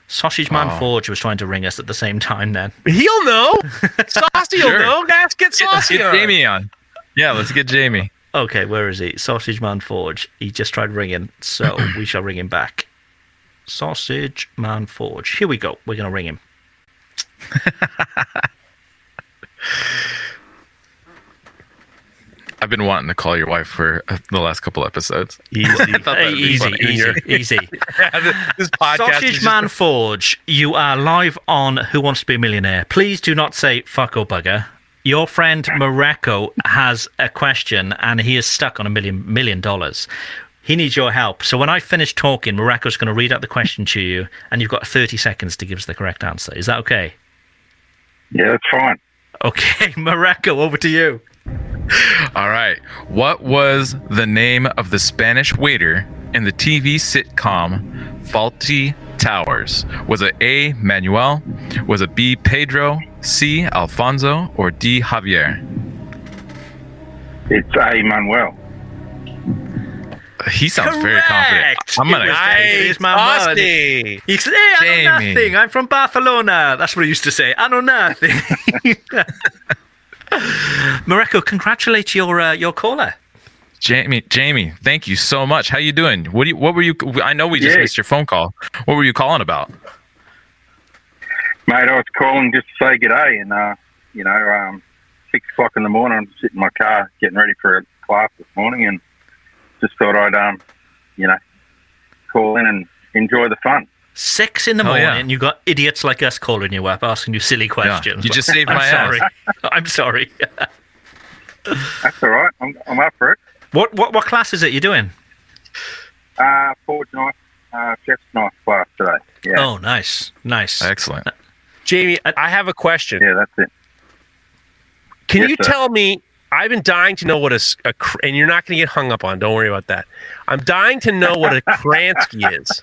Sausage Man Oh. Forge was trying to ring us at the same time. Then [laughs] He'll know. [laughs] Saucy will Sure. know. Guys, get saucy Get on. Jamie on. Yeah, let's get Jamie. okay, where is he? Sausage Man Forge. He just tried ringing, so [clears throat] we shall ring him back. Sausage Man Forge. Here we go. We're gonna ring him. [laughs] I've been wanting to call your wife for uh, the last couple episodes. Easy. [laughs] I thought Hey, that'd be easy, easy, [laughs] easy. this podcast is Sausage just- Man Forge, you are live on Who Wants to Be a Millionaire. Please do not say fuck or bugger. Your friend Mareko has a question and he is stuck on a million million dollars. He needs your help. So when I finish talking, Mareko's going to read out the question to you and you've got 30 seconds to give us the correct answer. Is that okay? Yeah, that's fine. Okay, [laughs] Mareko, over to you. All right. What was the name of the Spanish waiter in the TV sitcom Fawlty Towers? Was it A. Manuel? Was it B. Pedro? C. Alfonso? Or D. Javier? It's A. Manuel. He sounds very confident. Correct. I'm gonna. It was- it is my Saucy. money. He said, hey, I know nothing. I'm from Barcelona. That's what he used to say. I know nothing. [laughs] [laughs] Mareko, congratulate your uh, your caller. Jamie, Jamie, thank you so much. How you doing? What do you, what were you? I know we just Yeah. missed your phone call. What were you calling about? Mate, I was calling just to say good day, and uh, you know, um, six o'clock in the morning, I'm sitting in my car getting ready for a class this morning, and just thought I'd, um, you know, call in and enjoy the fun. Six in the Oh, morning, yeah. you got idiots like us calling you up, asking you silly questions. you just saved I'm my ass. [laughs] I'm sorry. That's all right. I'm, I'm up for it. what what what class is it you're doing? Uh, forge knife, uh, chef's knife class today. Yeah, Oh, nice, nice. Excellent. Jamie, I have a question. yeah, that's it. Can Yes, you sir. tell me? I've been dying to know what a, s- a cr- and you're not going to get hung up on. Don't worry about that. I'm dying to know what a [laughs] Kransky is.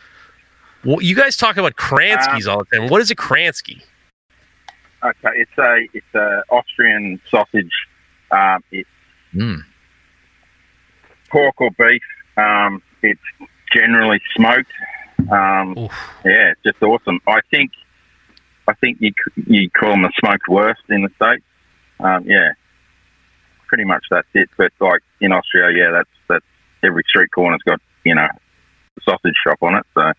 Well, you guys talk about Kranskys all the time. What is a Kransky? Okay, it's a it's a Austrian sausage. Um, it's Mm. pork or beef. Um, it's generally smoked. Um, yeah, it's just awesome. I think I think you you call them a smoked wurst in the states. Um, yeah, pretty much that's it. But like in Austria, yeah, that's that's every street corner's got you know a sausage shop on it. So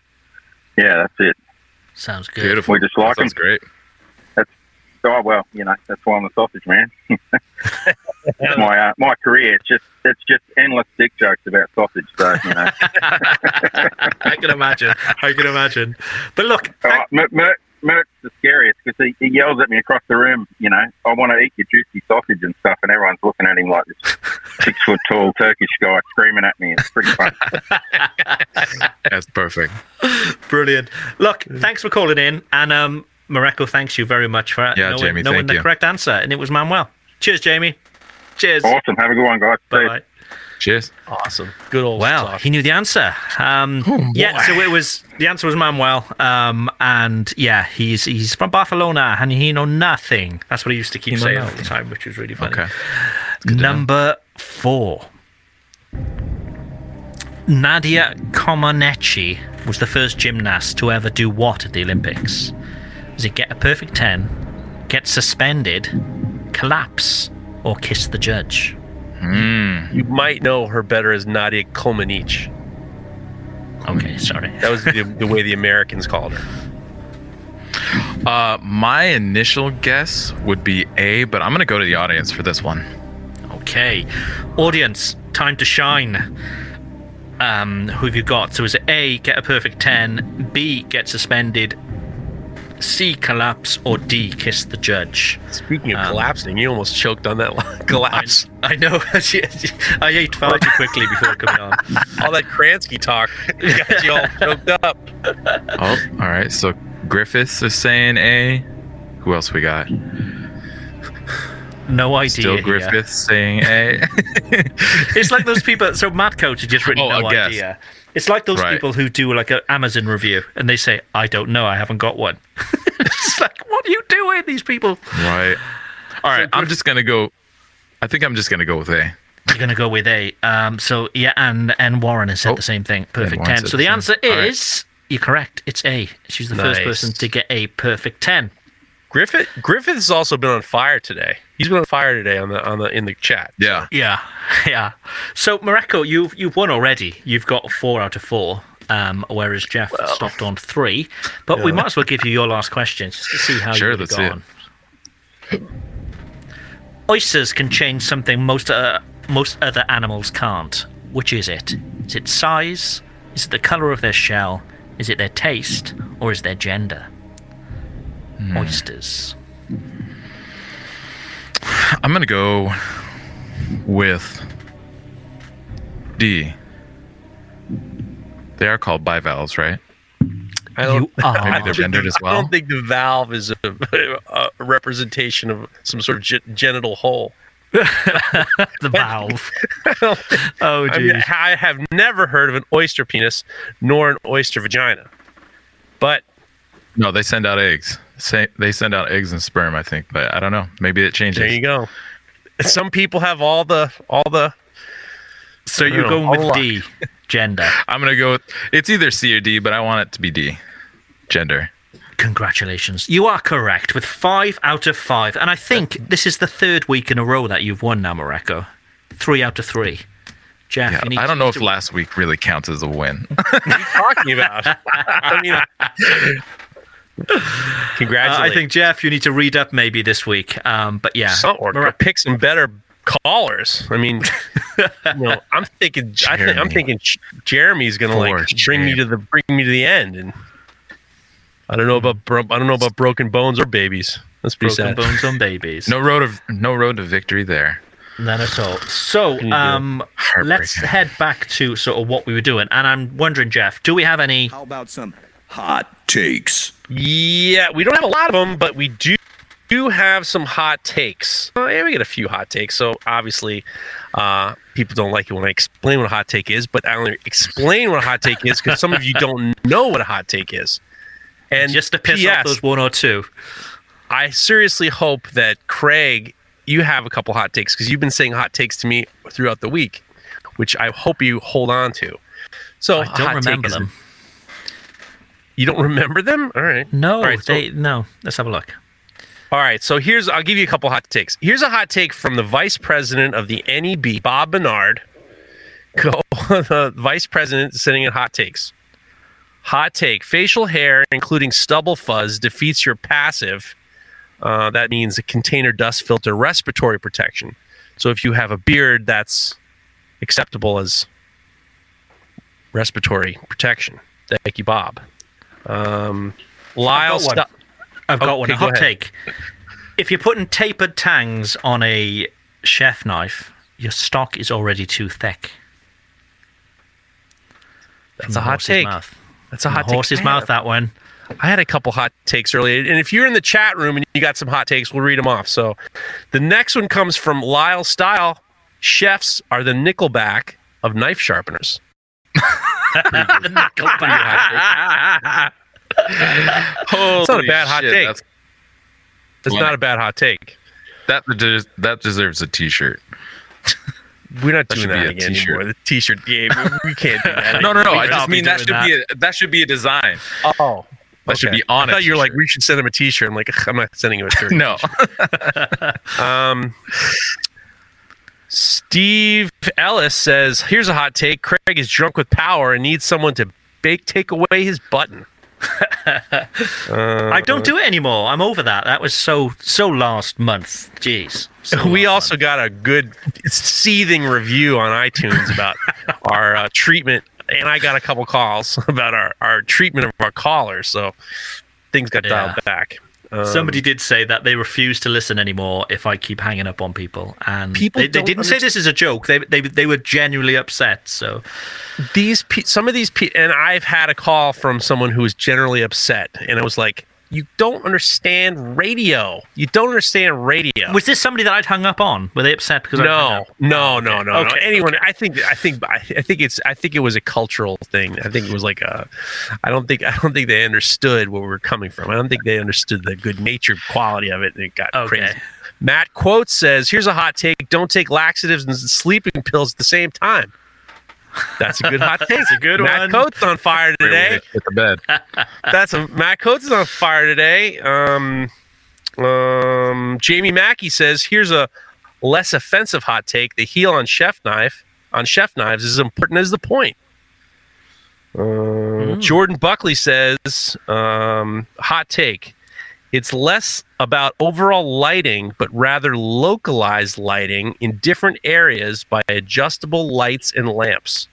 yeah, that's it. Sounds good. Beautiful. We just like That sounds them. great. That's oh well, you know that's why I'm a sausage man. [laughs] [laughs] My uh, my career. It's just it's just endless dick jokes about sausage. So you know, [laughs] I can imagine. I can imagine. But look, uh, Mer- Mer- Mert's the scariest because he, he yells at me across the room. You know, I want to eat your juicy sausage and stuff, and everyone's looking at him like this [laughs] six foot tall Turkish guy screaming at me. It's pretty fun. [laughs] That's perfect. brilliant. Look, thanks for calling in, and um, Mareko, thanks you very much for Yeah, knowing, Jamie, knowing thank the you. correct answer, and it was Manuel. Cheers, Jamie. Cheers. awesome. Have a good one, guys. See Bye you. bye. Cheers. Awesome. Good old. Well, sausage. he knew the answer. Um, yeah, so it was the answer was Manuel, um, and yeah, he's he's from Barcelona, and he know nothing. That's what he used to keep He saying all the time, which was really funny. Okay. Number four. Nadia Comaneci was the first gymnast to ever do what at the Olympics? Was it get a perfect 10, get suspended, collapse, or kiss the judge? You might know her better as Nadia Comaneci. Okay, sorry. That was the, the way the Americans called her. Uh, my initial guess would be A, but I'm gonna go to the audience for this one. Okay. Audience, time to shine. Um, who have you got? So is it A, get a perfect 10, B, get suspended, C, collapse, or D, kiss the judge? Speaking of Um, collapsing, you almost choked on that line. [laughs] collapse. I know. [laughs] I ate far too quickly before coming on. [laughs] all that Kransky talk got you all choked up. Oh, all right. So Griffiths is saying A. Who else we got? No idea. Still here. Griffiths saying A. It's like those people. So Mad Coach had just written Oh, no a guess. idea. It's like those Right. people who do like an Amazon review and they say, "I don't know. I haven't got one." [laughs] it's like, what are you doing? These people. right. All right. I'm just gonna go. I think I'm just gonna go with A. You're going to go with A. Um, so yeah, and and Warren has said Oh, the same thing. Perfect ten. So the the answer right. is you're correct. It's A. She's the first person to get a perfect ten. Griffith Griffith's also been on fire today. He's been on fire today on the on the in the chat. Yeah. Yeah, [laughs] yeah. So Mareko, you've you've won already. You've got four out of four. Um, whereas Jeff stopped on three, but we might as well give you your last question just to see how Sure, you've let's gone. it. Oysters can change something most uh, most other animals can't. Which is it? Is it size? Is it the color of their shell? Is it their taste? Or is it their gender? Hmm. Oysters. I'm gonna go with D. They are called bivalves, right? I don't, You [laughs] are. Maybe they're gendered as well. I don't think the valve is a, a representation of some sort of ge- genital hole. [laughs] the valve. [laughs] oh, I, mean. I have never heard of an oyster penis nor an oyster vagina. But No, they send out eggs. Say they send out eggs and sperm, I think, but I don't know. Maybe it changes. there you go. Some people have all the all the. So you're don't going with all D, [laughs] gender. I'm gonna go with it's either C or D, but I want it to be D. Gender. Congratulations. You are correct with five out of five. And I think uh, this is the third week in a row that you've won now, Mareko. Three out of three. Jeff, Yeah, you need I don't to- know if last week really counts as a win. What are you talking about? [laughs] I mean, [laughs] Uh. I think, Jeff, you need to read up maybe this week. Um, but yeah. Some, or Mor- pick some better callers. I mean, you know, I'm thinking, I think, I'm thinking J- Jeremy's gonna Poor like bring me to the bring me to the end, and I don't know about bro- I don't know about broken bones or babies. That's pretty broken sad. bones on babies. No road of no road to victory there. None at all. So, Can you do um, let's head back to sort of what we were doing. And I'm wondering, Jeff, do we have any? How about some hot takes? Yeah, we don't have a lot of them, but we do do have some hot takes. Oh, yeah, we get a few hot takes. So obviously, uh, people don't like it when I explain what a hot take is, but I only explain what a hot take is because some of you [laughs] don't know what a hot take is. And Just to piss off those one or two. I seriously hope that Craig, you have a couple hot takes because you've been saying hot takes to me throughout the week, which I hope you hold on to. So I don't hot take remember is- them. You don't remember them? All right. No, All right. So, they no. Let's have a look. all right. So here's I'll give you a couple hot takes. Here's a hot take from the vice president of the NEB, Bob Bernard. [laughs] Go the vice president sitting in hot takes. Hot take: facial hair, including stubble fuzz, defeats your passive. Uh, that means a container dust filter respiratory protection. So if you have a beard, that's acceptable as respiratory protection. Thank you, Bob. Um, Lyle, I've got one. Stu- I've got one. Okay, A hot ahead. take. If you're putting tapered tangs on a chef knife, your stock is already too thick. That's the a hot take. Mouth. That's a From hot the horse's I mouth. That one. I had a couple hot takes earlier, and if you're in the chat room and you got some hot takes, we'll read them off. So, the next one comes from Lyle Style. Chefs are the Nickelback of knife sharpeners. [laughs] It's not a bad hot take. That's, It's not a bad hot take. that des- that deserves a T-shirt. We're not That doing that again t-shirt. anymore. The t-shirt game. We can't do that. [laughs] no, no, no. We I just mean that should be a, that should be a design. Oh, That should be on I thought you were like, we should send him a T-shirt. I'm like, I'm not sending him a shirt. [laughs] No. [laughs] Um, Steve Ellis says, "Here's a hot take: Craig is drunk with power and needs someone to bake take away his button." [laughs] I don't do it anymore. I'm over that. That was so so last month. Jeez. So we also got a good seething review on iTunes about [laughs] our uh, treatment, and I got a couple calls [laughs] about our, our treatment of our callers. So things got dialed Yeah. back. Um, Somebody did say that they refuse to listen anymore if I keep hanging up on people, and People they, they didn't say this is a joke. They, they they were genuinely upset. So these pe- some of these people, and I've had a call from someone who was generally upset, and I was like, "You don't understand radio. You don't understand radio." was this somebody that I'd hung up on? Were they upset because I hung no, up? no, no, no, Okay, no. Anyone? I think, I think, I think it's, I think it was a cultural thing. I think it was like a, I don't think, I don't think they understood where we were coming from. I don't think they understood the good natured quality of it, and it got Okay. crazy. Matt quote says, "Here's a hot take: Don't take laxatives and sleeping pills at the same time." That's a good hot take. That's a good Matt one. Matt Coates on fire today. to Get to bed. [laughs] That's a Matt Coates is on fire today. Um, um, Jamie Mackey says, "Here's a less offensive hot take: the heel on chef knife on chef knives is as important as the point." Uh, Jordan Buckley says, um, "Hot take: It's less about overall lighting, but rather localized lighting in different areas by adjustable lights and lamps."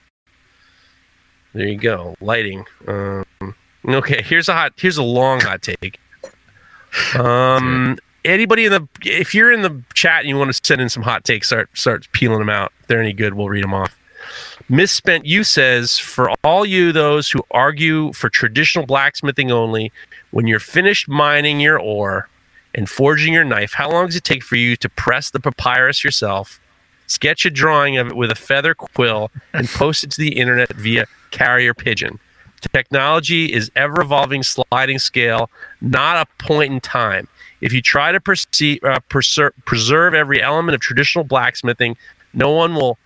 There you go, lighting. Um, okay, here's a hot. Here's a long hot take. Um, anybody in the if you're in the chat and you want to send in some hot takes, start start peeling them out. If they're any good, we'll read them off. Misspent You says, for all you those who argue for traditional blacksmithing only, when you're finished mining your ore and forging your knife, how long does it take for you to press the papyrus yourself, sketch a drawing of it with a feather quill, and post it to the internet via carrier pigeon? Technology is ever evolving sliding scale, not a point in time. If you try to uh, preser- preserve every element of traditional blacksmithing, no one will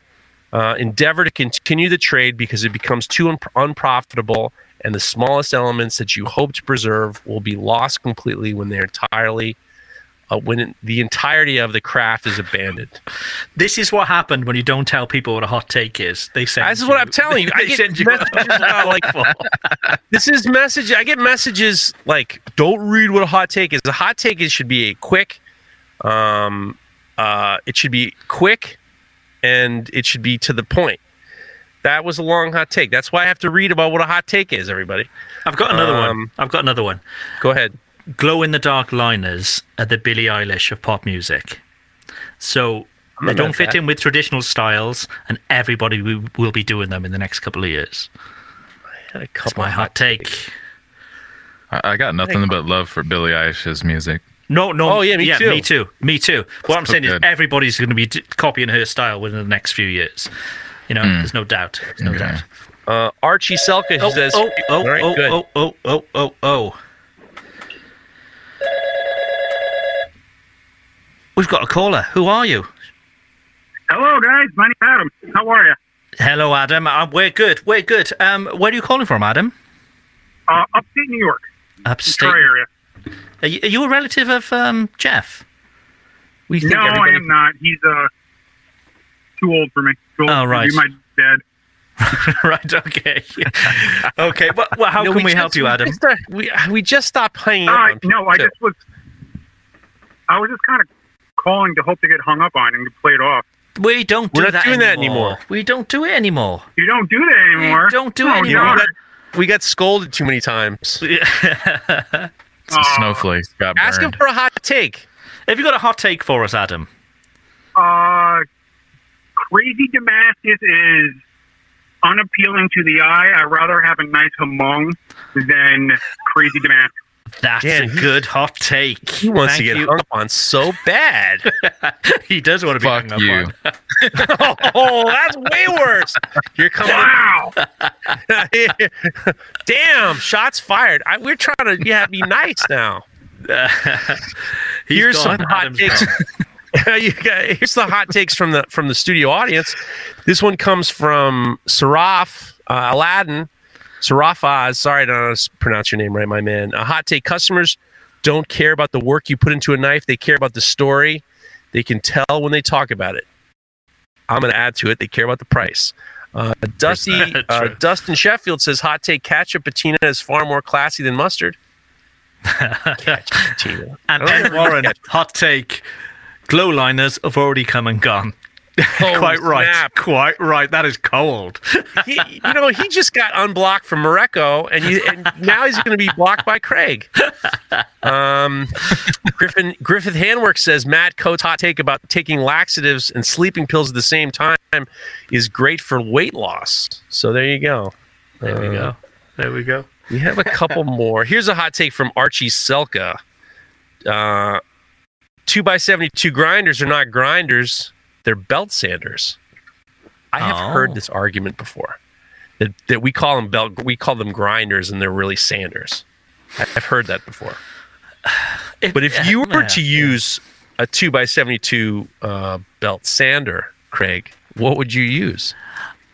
uh, endeavor to continue the trade because it becomes too un- unprofitable and the smallest elements that you hope to preserve will be lost completely when they're entirely uh, when the entirety of the craft is abandoned. This is what happened when you don't tell people what a hot take is. They send This is what I'm telling you. [laughs] I get send you like, [laughs] this is message. I get messages like, "Don't read what a hot take is." A hot take is should be a quick, um, uh, it should be quick, and it should be to the point. That was a long hot take. That's why I have to read about what a hot take is. Everybody, I've got another one. Um, I've got another one. Go ahead. Glow in the dark liners are the Billie Eilish of pop music. So I'm they don't fit that. in with traditional styles, and everybody will, will be doing them in the next couple of years. That's my hot take. I, I got nothing but love for Billie Eilish's music. No, no. Oh, yeah, me too. Me too. Me too. What I'm so saying is everybody's going to be copying her style within the next few years. You know, Mm. there's no doubt. There's no Okay. doubt. Uh, Archie Selka Oh, says, oh, oh, All right, oh, good. oh, oh, oh, oh, oh. We've got a caller. Who are you? Hello, guys. My name's Adam. How are you? Hello, Adam. Uh, we're good. We're good. Um, where are you calling from, Adam? Uh, upstate New York, Upstate. Troy area. Are you, are you a relative of um, Jeff? We no, I am not. He's uh too old for me. Too Oh, to right. be my dad. [laughs] right. Okay. [laughs] okay. Well, well how No, can we, just- help you, Adam? just, uh, we we just stopped hanging up. Uh, on no, I just was. I was just kind of calling to hope to get hung up on and to play it off. We don't do We're not that doing that anymore. anymore. We don't do it anymore. You don't do that anymore. We don't do it Oh, anymore. darn. we, got, we got scolded too many times. [laughs] Some snowflakes got burned. Ask him for a hot take. Have you got a hot take for us, Adam? Uh, crazy Damascus is unappealing to the eye. I'd rather have a nice hamon than crazy Damascus. That's Dan, a he- good hot take. He wants Thank to get you. hung up on so bad. [laughs] he does want to be Fuck hung up you. on. [laughs] oh, that's way worse. You're coming. Wow. [laughs] Damn, shots fired. I, we're trying to yeah, be nice now. He's Here's some hot Adam's takes. Gone. [laughs] You got- here's the hot takes from the from the studio audience. This one comes from Saraf uh, Aladdin. Saraf Oz. Sorry, I don't know how to pronounce your name right, my man. A hot take: Customers don't care about the work you put into a knife. They care about the story. They can tell when they talk about it. I'm going to add to it. They care about the price. Uh, Dusty [laughs] uh, Dustin Sheffield says hot take: ketchup patina is far more classy than mustard. [laughs] Ketchup patina. And Ed. Warren, hot take. Glow liners have already come and gone. [laughs] Oh, Quite right. snap. Quite right. That is cold. [laughs] he, you know, he just got unblocked from Mareko, and, you, and now he's going to be blocked by Craig. [laughs] Um, Griffin Griffith Handwork says Matt Coates' hot take about taking laxatives and sleeping pills at the same time is great for weight loss. So there you go. There we Uh, go. There we go. We have a couple more. Here's a hot take from Archie Selka. Uh, two by seventy-two grinders are not grinders; they're belt sanders. I have Oh. heard this argument before that, that we call them belt, we call them grinders, and they're really sanders. I've heard that before. [sighs] But if you were to use a two by seventy-two uh, belt sander, Craig, what would you use?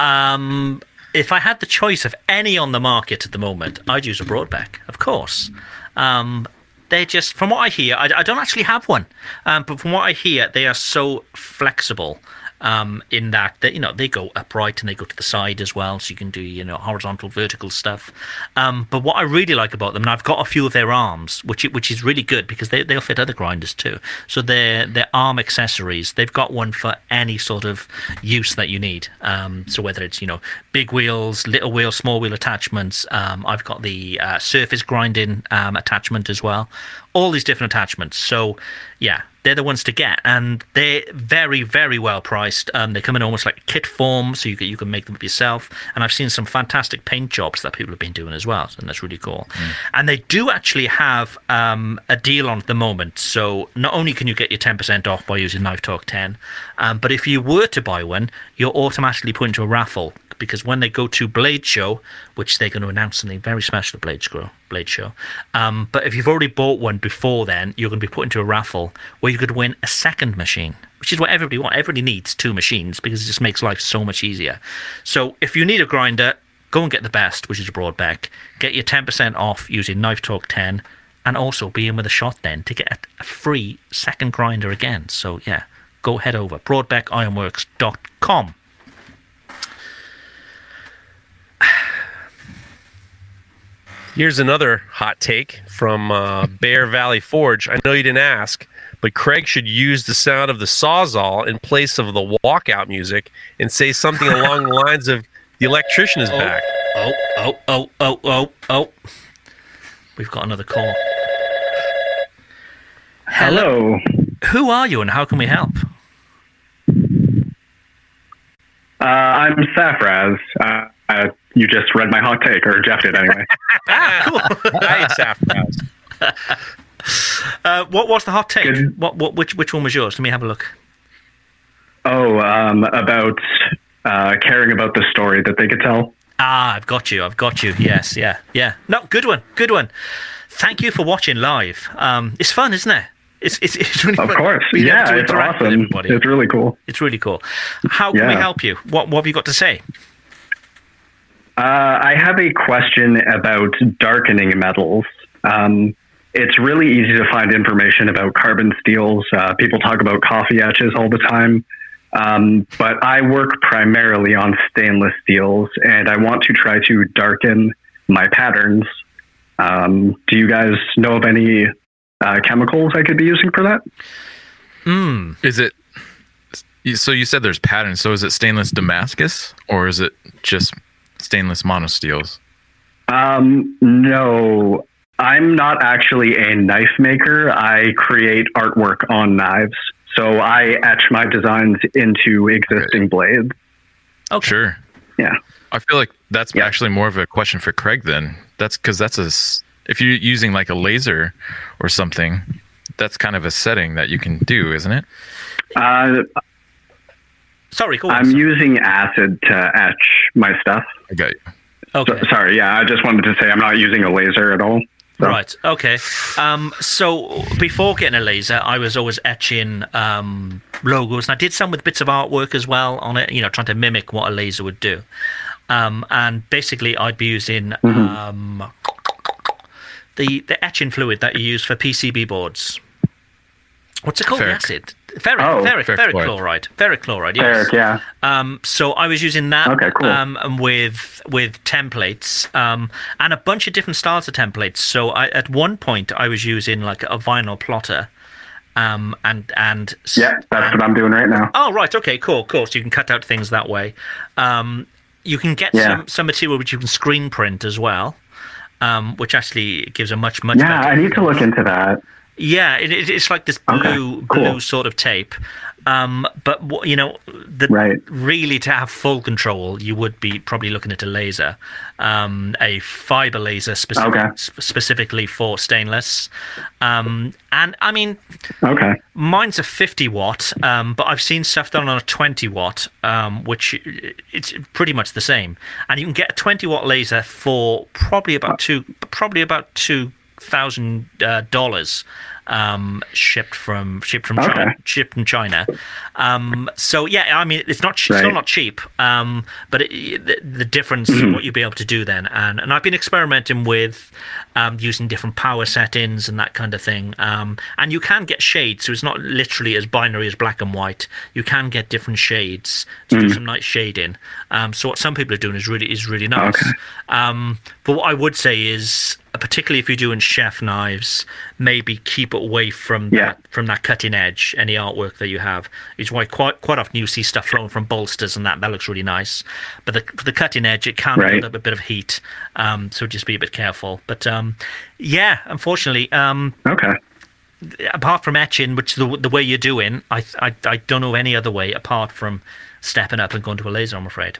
Um, if I had the choice of any on the market at the moment, I'd use a Broadbeck, of course. Um, they're just, from what I hear, I, I don't actually have one, um, but from what I hear, they are so flexible. Um, in that they, you know they go upright and they go to the side as well, so you can do you know horizontal, vertical stuff. Um, but what I really like about them, and I've got a few of their arms, which which is really good because they they'll fit other grinders too. So they're they're arm accessories. They've got one for any sort of use that you need. Um, so whether it's you know big wheels, little wheel, small wheel attachments. Um, I've got the uh, surface grinding um, attachment as well. All these different attachments. So yeah, they're the ones to get, and they're very, very well priced. Um, they come in almost like kit form, so you can, you can make them up yourself. And I've seen some fantastic paint jobs that people have been doing as well, and that's really cool. And they do actually have um, a deal on at the moment. So not only can you get your ten percent off by using Knife Talk ten, um, but if you were to buy one, you're automatically put into a raffle because when they go to Blade Show, which they're going to announce something very special at Blade Show, Blade Show. Um, but if you've already bought one before then, you're going to be put into a raffle where you could win a second machine, which is what everybody wants. Everybody needs two machines because it just makes life so much easier. So if you need a grinder, go and get the best, which is Broadbeck. Get your 10% off using Knife Talk 10 and also be in with a shot then to get a- free second grinder again. So, yeah, go head over broadbeckironworks.com. Here's another hot take from uh, Bear Valley Forge. I know you didn't ask, but Craig should use the sound of the sawzall in place of the walkout music and say something [laughs] along the lines of "The electrician is back." Oh, oh, oh, oh, oh, oh. We've got another call. Hello. Who are you and how can we help? Uh, I'm Safraz. Uh, uh, you just read my hot take, or Jeff did anyway. [laughs] Hi, Safraz. [laughs] Uh, what was the hot take? What, what, which, which one was yours? Let me have a look. oh, um, about uh, caring about the story that they could tell. Ah, I've got you. I've got you. Yes, yeah, yeah. No, good one. Good one. Thank you for watching live. Um, it's fun, isn't it? It's it's, it's really Of fun. course. Yeah, it's awesome. It's really cool. It's really cool. How can we help you? What what have you got to say? Uh, I have a question about darkening metals. Um, it's really easy to find information about carbon steels. Uh, people talk about coffee etches all the time. Um, but I work primarily on stainless steels and I want to try to darken my patterns. Um, do you guys know of any uh, chemicals I could be using for that? Mm. Is it? So you said there's patterns. So is it stainless Damascus or is it just stainless monosteels? Um, no, I'm not actually a knife maker. I create artwork on knives. So I etch my designs into existing blades. Okay. Sure. Yeah. I feel like that's actually more of a question for Craig then. That's because that's a s- if you're using like a laser or something, that's kind of a setting that you can do, isn't it? Uh, Sorry, go I'm using acid to etch my stuff. I got you. Okay. So- sorry, yeah, I just wanted to say I'm not using a laser at all. So- Right. Okay. Um, so before getting a laser, I was always etching um, logos, and I did some with bits of artwork as well on it. You know, trying to mimic what a laser would do. Um, and basically, I'd be using um, the the etching fluid that you use for PCB boards. What's it called? The Ferric. acid. Ferric, Oh. ferric, Ferric ferric chloride. Ferric chloride. Yes. Ferric, yeah. Um, so I was using that Okay, cool. um, and with with templates um, and a bunch of different styles of templates. So I, at one point I was using like a vinyl plotter, um, and and Yeah, that's what I'm doing right now. Oh right, okay, cool, cool. So you can cut out things that way. Um, you can get Yeah. some some material which you can screen print as well, um, which actually gives a much much Yeah, better. I need to look into that. Yeah, it, it, it's like this blue blue sort of tape. Um, but you know, the, really to have full control, you would be probably looking at a laser, um, a fiber laser specific, Okay. sp- specifically for stainless. Um, and I mean, Okay. Mine's a 50 watt, um, but I've seen stuff done on a 20 watt, um, which it's pretty much the same. And you can get a 20 watt laser for probably about two, probably about two thousand uh, dollars, um, shipped from shipped from China, shipped from China. Um, so yeah, I mean it's not it's still not cheap, um, but it, the, the difference Mhm. what you'll be able to do then, and and I've been experimenting with um, using different power settings and that kind of thing. Um, and you can get shades, so it's not literally as binary as black and white. You can get different shades to do Mm. some nice shading. Um, so what some people are doing is really is really nice. Okay. Um, but what I would say is, particularly if you're doing chef knives, maybe keep it away from Yeah. that from that cutting edge. Any artwork that you have is why quite quite often you see stuff flowing from bolsters and that that looks really nice. But the the cutting edge, it can Right. build up a bit of heat. Um, so just be a bit careful. But um, yeah, unfortunately, um, Okay. apart from etching, which the the way you're doing, I I I don't know any other way apart from stepping up and going to a laser. I'm afraid.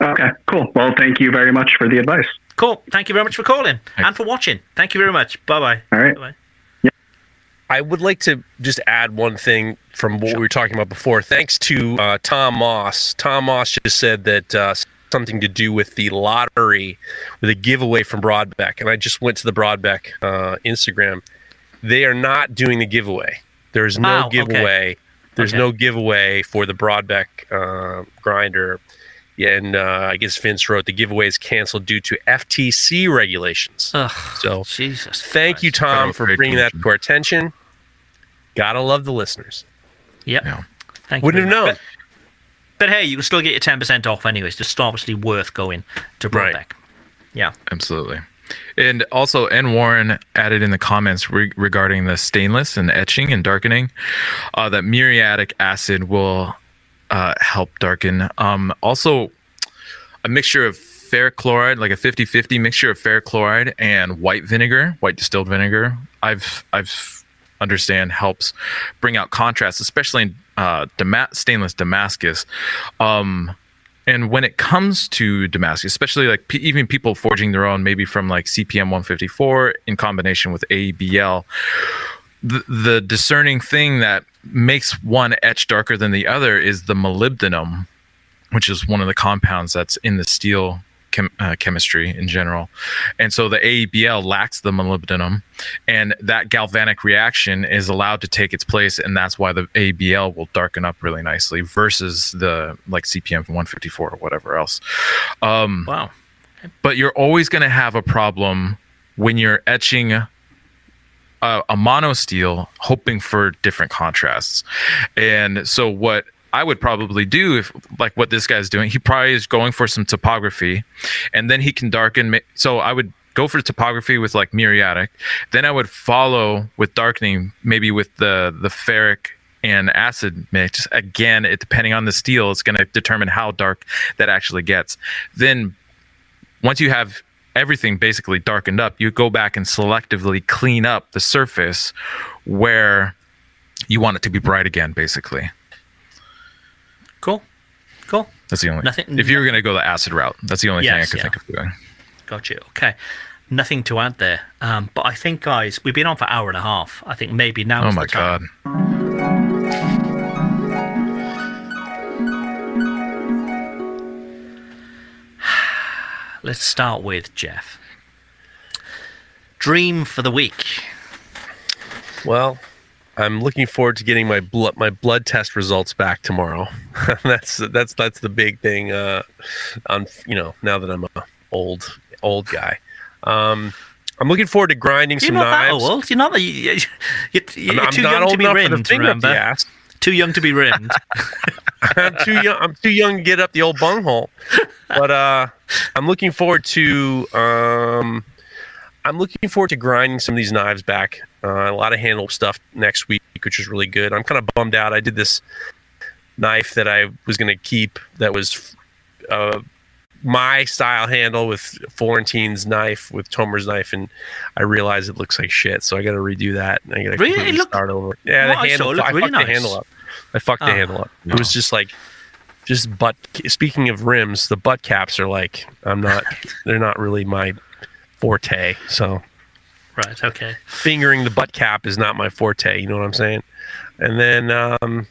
Okay, cool. Well, thank you very much for the advice. Cool. Thank you very much for calling and for watching. Thank you very much. Bye bye. All right. Bye-bye. I would like to just add one thing from what we were talking about before. Thanks to uh, Tom Moss. Tom Moss just said that uh, something to do with the lottery, with a giveaway from Broadbeck. And I just went to the Broadbeck uh, Instagram. They are not doing the giveaway. There's no Oh, okay. giveaway. There's Okay. no giveaway for the Broadbeck uh, grinder. Yeah, and uh, I guess Vince wrote the giveaway is canceled due to FTC regulations. so Jesus, thank you, Tom, for Trade bringing that to our attention. Gotta love the listeners. Yep. Yeah. Thank you Wouldn't have very known. But, but hey, you can still get your ten percent off anyways. Just obviously worth going to Right. Broadbeck. Yeah. Absolutely. And also, N. Warren added in the comments re- regarding the stainless and etching and darkening uh, that muriatic acid will uh, help darken. Um, also, a mixture of ferric chloride, like a 50 50 mixture of ferric chloride and white vinegar, white distilled vinegar, I've, I've understand helps bring out contrast, especially in uh, Dama- stainless Damascus. Um, and when it comes to Damascus, especially like pe even people forging their own, maybe from like CPM 154 in combination with ABL, the, the discerning thing that makes one etch darker than the other is the molybdenum, which is one of the compounds that's in the steel chem- uh, chemistry in general. And so the AEBL lacks the molybdenum, and that galvanic reaction is allowed to take its place, and that's why the AEBL will darken up really nicely versus the like CPM 154 or whatever else. Um, wow. But you're always going to have a problem when you're etching a, a mono steel hoping for different contrasts. And so what I would probably do if like what this guy's doing, he probably is going for some topography and then he can darken so I would go for topography with like muriatic. Then I would follow with darkening maybe with the the ferric and acid mix. Again, it depending on the steel, it's going to determine how dark that actually gets. Then once you have everything basically darkened up, you go back and selectively clean up the surface where you want it to be bright again, basically. Cool. Cool. That's the only. Nothing- if you were going to go the acid route, that's the only thing I could yeah. think of doing. Got you. Okay. Nothing to add there. Um, but I think, guys, we've been on for an hour and a half. I think maybe now. Oh my the time. Let's start with Jeff. Dream for the week. Well, I'm looking forward to getting my blood my blood test results back tomorrow. [laughs] that's that's that's the big thing. Uh, on you know now that I'm a old old guy, um, I'm looking forward to grinding You're some not that knives. old. You're not. that- You, you, you're, you're I'm too not young old to be enough for the finger up the Remember? ass. Too young to be rimmed. [laughs] I'm too young. I'm too young to get up the old bunghole. But uh, I'm looking forward to. Um, I'm looking forward to grinding some of these knives back. Uh, a lot of handle stuff next week, which is really good. I'm kind of bummed out. I did this knife that I was going to keep that was uh, my style handle with Florentine's knife with Tomer's knife, and I realized it looks like shit. So I got to redo that. And I got to Really? It completely looked- start over. Yeah, I the saw handle. looked I really fucked nice. the handle up. I fucked the Oh, handle up. It was just like just butt speaking of rims the butt caps are like i'm not [laughs] they're not really my forte so right. Okay. fingering the butt cap is not my forte you know what i'm saying and then um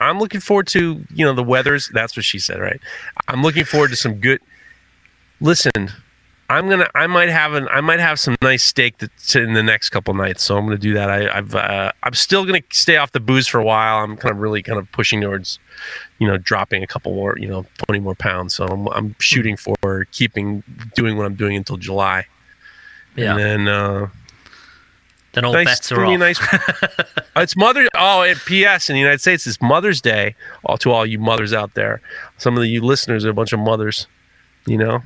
i'm looking forward to you know the weathers that's what she said right i'm looking forward to some good listen i'm gonna i might have an i might have some nice steak that's in the next couple nights so i'm gonna do that I, i've uh, i'm still gonna stay off the booze for a while i'm kind of really kind of pushing towards you know dropping a couple more you know 20 more pounds so i'm, I'm shooting for keeping doing what i'm doing until july Yeah. and then uh Then all nice, bets are off. nice. [laughs] Uh, it's Mother. Oh, and P.S. in the United States, it's Mother's Day. All to all you mothers out there. Some of the, you listeners are a bunch of mothers. You know,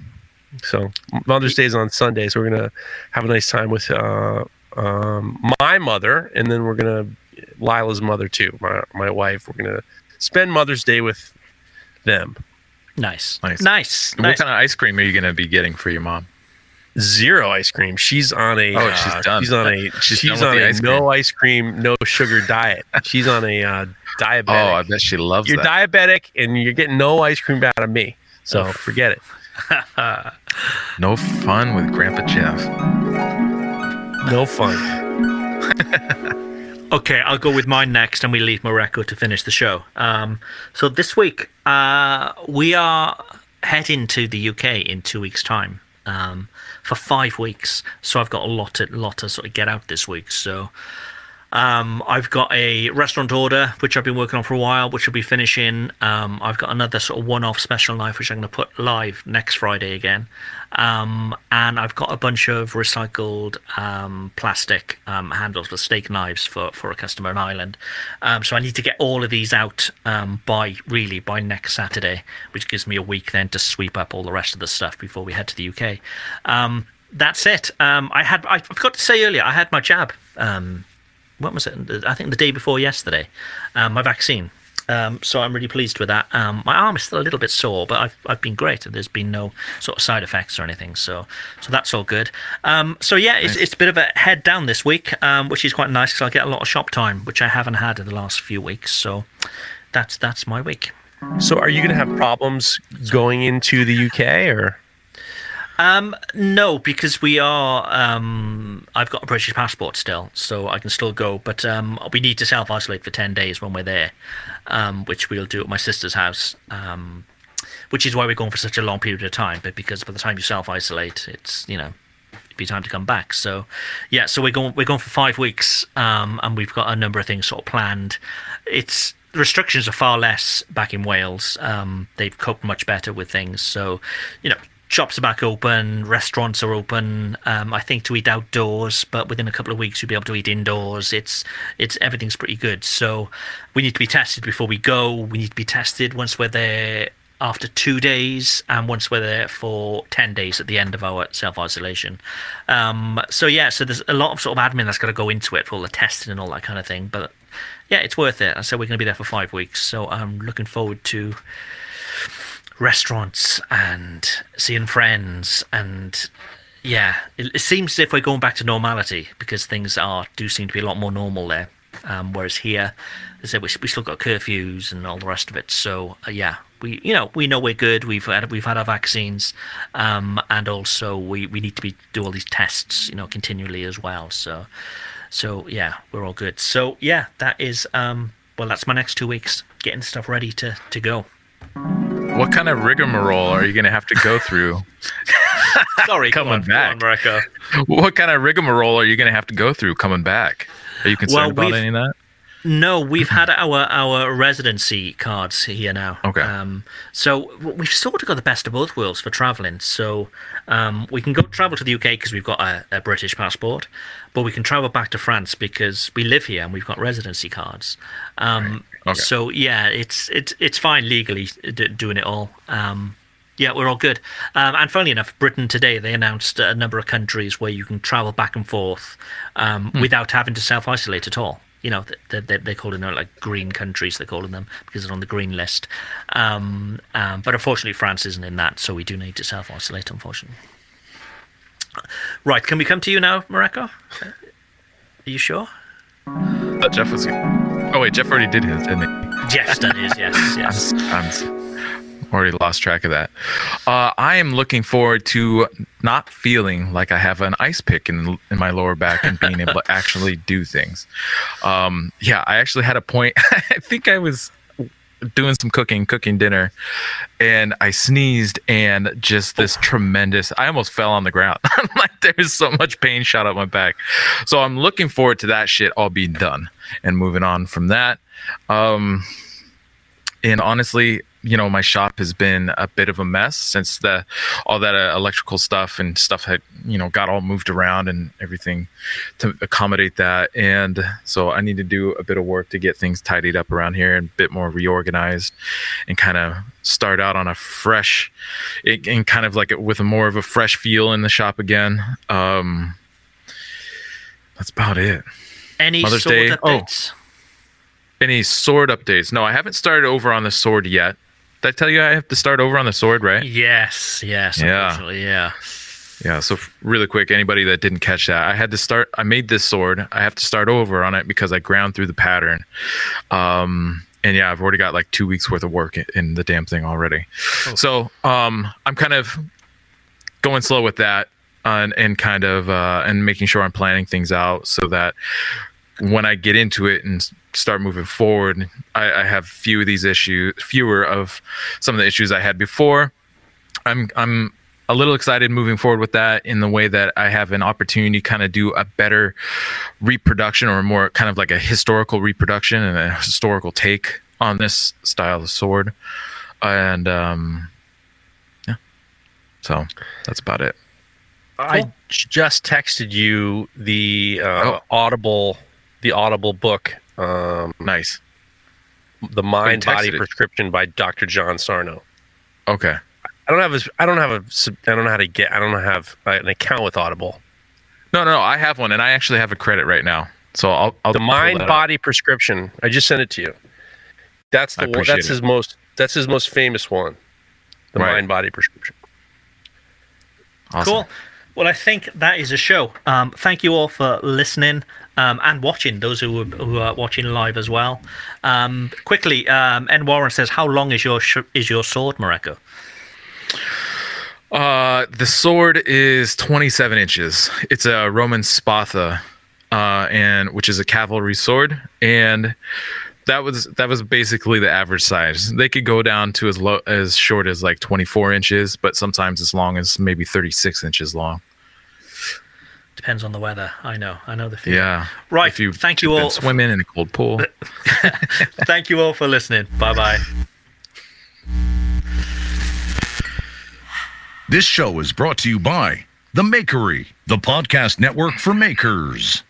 so Mother's Day is on Sunday, so we're gonna have a nice time with uh, um, my mother, and then we're gonna Lila's mother too. My my wife. We're gonna spend Mother's Day with them. Nice. Nice. Nice. What nice. kind of ice cream are you going to be getting for your mom? Zero ice cream. She's on a. Oh, she's uh, done. She's on a. She's She's, on a ice no ice cream, no sugar diet. She's on a uh, diabetic. Oh, I bet she loves you're that. diabetic and you're getting no ice cream out of me. So forget it. [laughs] no fun with Grandpa Jeff. No fun. [laughs] Okay, I'll go with mine next, and we leave Mareko to finish the show. Um, so this week, uh, we are heading to the UK in two weeks' time um, for five weeks. So I've got a lot to lot to sort of get out this week. So Um, I've got a restaurant order which I've been working on for a while, which will be finishing. Um, I've got another sort of one-off special knife which I'm going to put live next Friday again, um, and I've got a bunch of recycled um, plastic um, handles for steak knives for for a customer in Ireland. Um, so I need to get all of these out by really by next Saturday, which gives me a week then to sweep up all the rest of the stuff before we head to the UK. That's it. Um, I had I forgot to say earlier I had my jab. Um, what was it? I think the day before yesterday. Um, my vaccine. Um, so I'm really pleased with that. Um, my arm is still a little bit sore, but I've I've been great. There's been no sort of side effects or anything. So so that's all good. Um, so yeah, it's, it's a bit of a head down this week, um, which is quite nice because I get a lot of shop time, which I haven't had in the last few weeks. So that's that's my week. So, are you going to have problems going into the UK or? Um, no, because we are. Um, I've got a British passport still, so I can still go. But um, we need to self isolate for ten days when we're there, um, which we'll do at my sister's house. Um, which is why we're going for such a long period of time. But because by the time you self isolate, it's you know it'd be time to come back. So yeah, so we're going we're going for five weeks, um, and we've got a number of things sort of planned. It's restrictions are far less back in Wales. Um, they've coped much better with things. So, you know, shops are back open, restaurants are open. Um, I think to eat outdoors, but within a couple of weeks you'll be able to eat indoors. It's it's everything's pretty good. So we need to be tested before we go. We need to be tested once we're there after two days, and once we're there for ten days at the end of our self isolation. Um, so yeah, so there's a lot of sort of admin that's got to go into it for all the testing and all that kind of thing. But yeah, it's worth it. So we're going to be there for five weeks. So I'm looking forward to restaurants and seeing friends and yeah, it, it seems as if we're going back to normality because things are do seem to be a lot more normal there. Um, whereas here, as I said, we, we still got curfews and all the rest of it. So uh, yeah, we you know we know we're good. We've had we've had our vaccines, um, and also we, we need to be do all these tests you know continually as well. So so yeah, we're all good. So yeah, that is um, well, that's my next two weeks getting stuff ready to to go. What kind of rigmarole are you going to have to go through? [laughs] Sorry, coming on, back. On, Mareko. What kind of rigmarole are you going to have to go through coming back? Are you concerned Well, about any of that? No, we've had our our residency cards here now. Okay. Um, so we've sort of got the best of both worlds for traveling. So um, we can go travel to the UK because we've got a, a British passport, but we can travel back to France because we live here and we've got residency cards. Um, Okay. So yeah, it's it's it's fine legally d- doing it all. Um, yeah, we're all good. Um, and funnily enough, Britain today they announced a number of countries where you can travel back and forth um, Hmm. without having to self isolate at all. You know, they, they, they're calling them like green countries. They're calling them because they're on the green list. Um, um, but unfortunately, France isn't in that, so we do need to self isolate. Unfortunately. Right, can we come to you now, Mareko? Are you sure? Uh, Jeff was. Oh wait, Jeff already did his, didn't he? Jeff's done his, yes, [laughs] yes. I'm, already lost track of that. Uh, I am looking forward to not feeling like I have an ice pick in in my lower back and being able to [laughs] actually do things. Um, yeah, I actually had a point. [laughs] I think I was doing some cooking, cooking dinner, and I sneezed and just this tremendous. I almost fell on the ground. [laughs] I'm like, there's so much pain shot up my back. So I'm looking forward to that shit all being done and moving on from that. Um, and honestly you know my shop has been a bit of a mess since the all that uh, electrical stuff and stuff had you know got all moved around and everything to accommodate that and so i need to do a bit of work to get things tidied up around here and a bit more reorganized and kind of start out on a fresh it- and kind of like with a more of a fresh feel in the shop again um that's about it Any Mother's sword Day- oh. updates? any sword updates? No, I haven't started over on the sword yet. Did I tell you I have to start over on the sword, right? Yes, yes, Yeah. yeah. Yeah. So really quick, anybody that didn't catch that, I had to start. I made this sword. I have to start over on it because I ground through the pattern. Um, and yeah, I've already got like two weeks worth of work in, the damn thing already. So um, I'm kind of going slow with that and, and kind of uh, and making sure I'm planning things out so that when I get into it and start moving forward, I, I have few of these issues, fewer of some of the issues I had before. I'm I'm a little excited moving forward with that in the way that I have an opportunity to kind of do a better reproduction or more kind of like a historical reproduction and a historical take on this style of sword. And um, yeah, so that's about it. I just texted you the uh, Audible, the Audible book. Um, nice. The Mind Body it. Prescription by Dr. John Sarno. Okay. I don't have a, I don't have a, sub- I don't know how to get, I don't have an account with Audible. No, no, no, I have one, and I actually have a credit right now. So I'll, I'll the Mind that up. Body Prescription. I just sent it to you. That's the one, that's it. his most, that's his most famous one. The Right. Mind Body Prescription. Cool. Well, I think that is a show. Um, thank you all for listening um, and watching. Those who are, who are watching live as well. Um, quickly, um, N. Warren says, "How long is your sh- is your sword, Mareko?" Uh, the sword is 27 inches. It's a Roman spatha, uh, and which is a cavalry sword, and that was that was basically the average size. They could go down to as low as short as like 24 inches, but sometimes as long as maybe 36 inches long. Depends on the weather. I know. I know the feeling. Yeah. Right. If you Thank you all. swimming in a cold pool. [laughs] Thank you all for listening. Bye bye. This show is brought to you by The Makery, the podcast network for makers.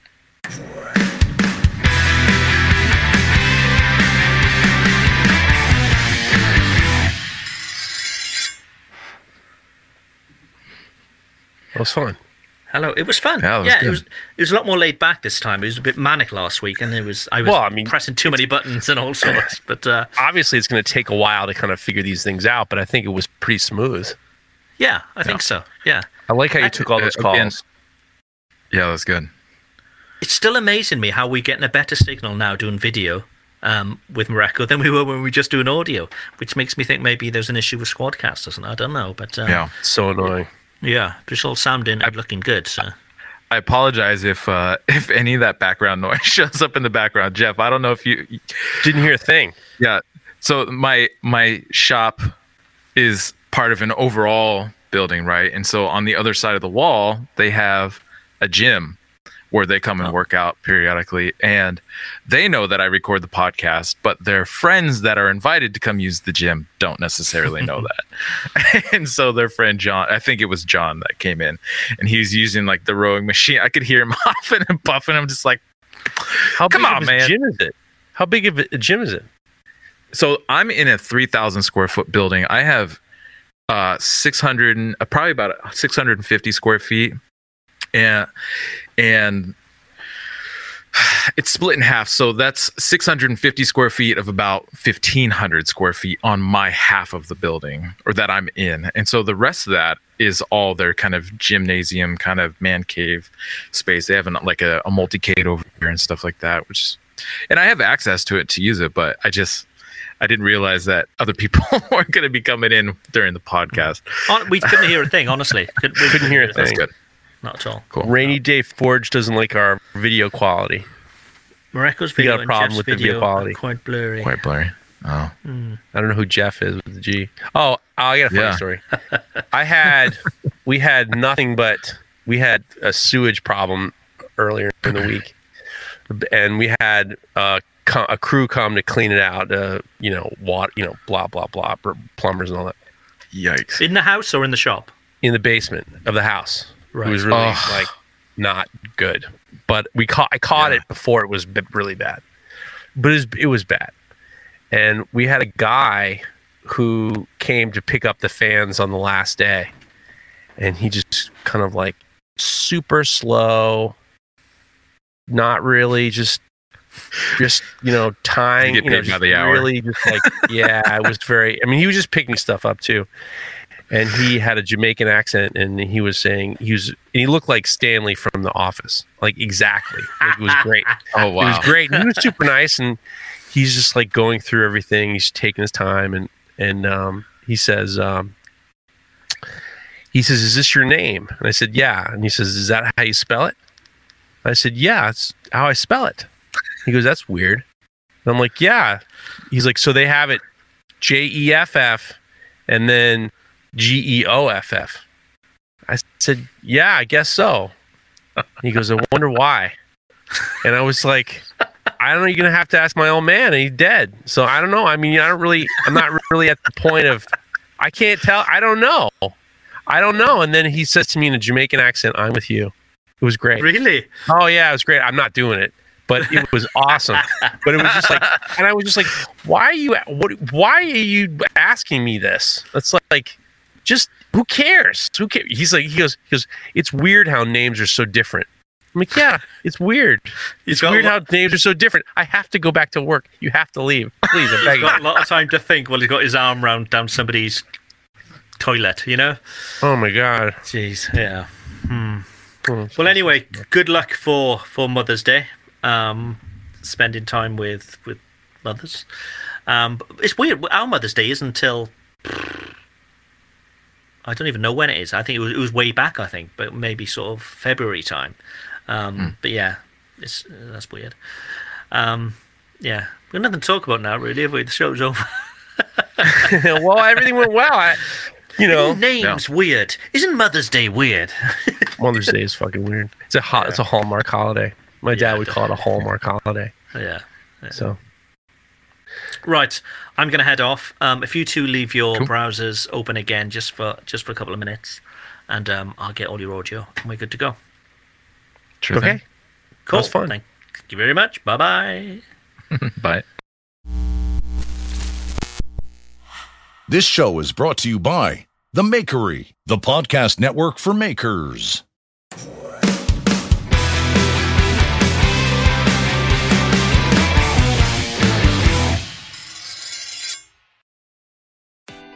That was fun. Hello. It was fun. Yeah, it was yeah, it was. It was a lot more laid back this time. It was a bit manic last week, and it was. I was Well, I mean- pressing too many buttons and all sorts. [laughs] But uh, Obviously, it's going to take a while to kind of figure these things out, but I think it was pretty smooth. yeah, I think so. Yeah. I like how you I- took all those uh, again- calls. yeah, that's good. It's still amazing me how we're getting a better signal now doing video um, with Mareko than we were when we were just doing audio, which makes me think maybe there's an issue with Squadcast or something. I don't know, but uh, Yeah. So annoying. Yeah, but it's all sounding and looking good. So I apologize if uh, [laughs] if any of that background noise [laughs] shows up in the background, Jeff. I don't know if you didn't hear a thing. Yeah. So my my shop is part of an overall building, right? And so on the other side of the wall, they have a gym where they come and work out periodically and they know that I record the podcast, but their friends that are invited to come use the gym don't necessarily know [laughs] that. [laughs] and so their friend John, I think it was John that came in and he's using like the rowing machine. I could hear him [laughs] huffing and puffing. I'm just like, How come big on, of a man. gym is it? How big of a gym is it? So I'm in a 3,000 square foot building. I have uh 600 and uh, probably about 650 square feet, and and it's split in half. So that's 650 square feet of about 1,500 square feet on my half of the building, or that I'm in. And so the rest of that is all their kind of gymnasium, kind of man cave space. They have an, like a, a multi-cade over here and stuff like that, which, and I have access to it to use it, but I just. I didn't realize that other people [laughs] weren't going to be coming in during the podcast. We couldn't hear a thing, honestly. Couldn't, we Couldn't hear a That's thing. good. Not at all. Cool. Rainy Day Forge doesn't like our video quality. Mareko's You video got a and problem Jeff's with the video video quality. are quite blurry. Quite blurry. Oh. Hmm. I don't know who Jeff is with the G. Oh, I got a funny Yeah. story. [laughs] I had, we had nothing but, we had a sewage problem earlier in the week. And we had uh, co- a crew come to clean it out, uh, you know, water, you know, blah, blah, blah, pr- plumbers and all that. Yikes. In the house or in the shop? In the basement of the house. Right. It was really Ugh. like not good. But we caught, I caught it before it was b- really bad. But it was, it was bad. And we had a guy who came to pick up the fans on the last day. And he just kind of like super slow, not really just just you know tying You you know by the hour. really just like yeah it was very i mean he was just picking stuff up too and he had a jamaican accent and he was saying he was and he looked like stanley from the office like exactly like, it was great [laughs] Oh wow, it was great. And he was [laughs] super nice, and he's just like going through everything. He's taking his time, and and um, he says, um, he says, "Is this your name?" And I said, "Yeah." And he says, "Is that how you spell it?" I said, "Yeah, it's how I spell it." He goes, "That's weird." And I'm like, "Yeah." He's like, "So they have it J E F F, and then G E O F F." I said, "Yeah, I guess so." And he goes, "I wonder why." And I was like, "I don't know. You're gonna have to ask my old man. He's dead. So I don't know. I mean, I don't really. I'm not really at the point of. I can't tell. I don't know. I don't know." And then he says to me in a Jamaican accent, "I'm with you." It was great. Really? Oh yeah, it was great. I'm not doing it, but it was awesome. But it was just like, and I was just like, why are you? What? Why are you asking me this? That's like, just who cares? Who cares? He's like, he goes, he goes. It's weird how names are so different. I'm like, yeah, it's weird. It's weird how names are so different. I have to go back to work. You have to leave, please. I'm He's begging. got a lot of time to think while he's got his arm round down somebody's toilet, you know? Oh my god. Jeez, yeah. Hmm. Well, anyway, good luck for for Mother's Day. Um, spending time with with mothers. Um, it's weird. Our Mother's Day isn't until I don't even know when it is. I think it was, it was way back. I think, but maybe sort of February time. Um, But yeah, it's that's weird. Um, yeah, we've got nothing to talk about now, really. Have we? The show's over. [laughs] well, everything went well. I, you know, names weird. Isn't Mother's Day weird? [laughs] Mother's Day is fucking weird. It's a ho- it's a Hallmark holiday. My dad would call it a Hallmark holiday. yeah. So Right, I'm going to head off. Um, if you two leave your browsers open again, just for just for a couple of minutes, and um, I'll get all your audio, and we're good to go. Sure okay. thing. Cool. was fun. Thank you very much. Bye bye. [laughs] Bye. This show is brought to you by The Makery, the podcast network for makers.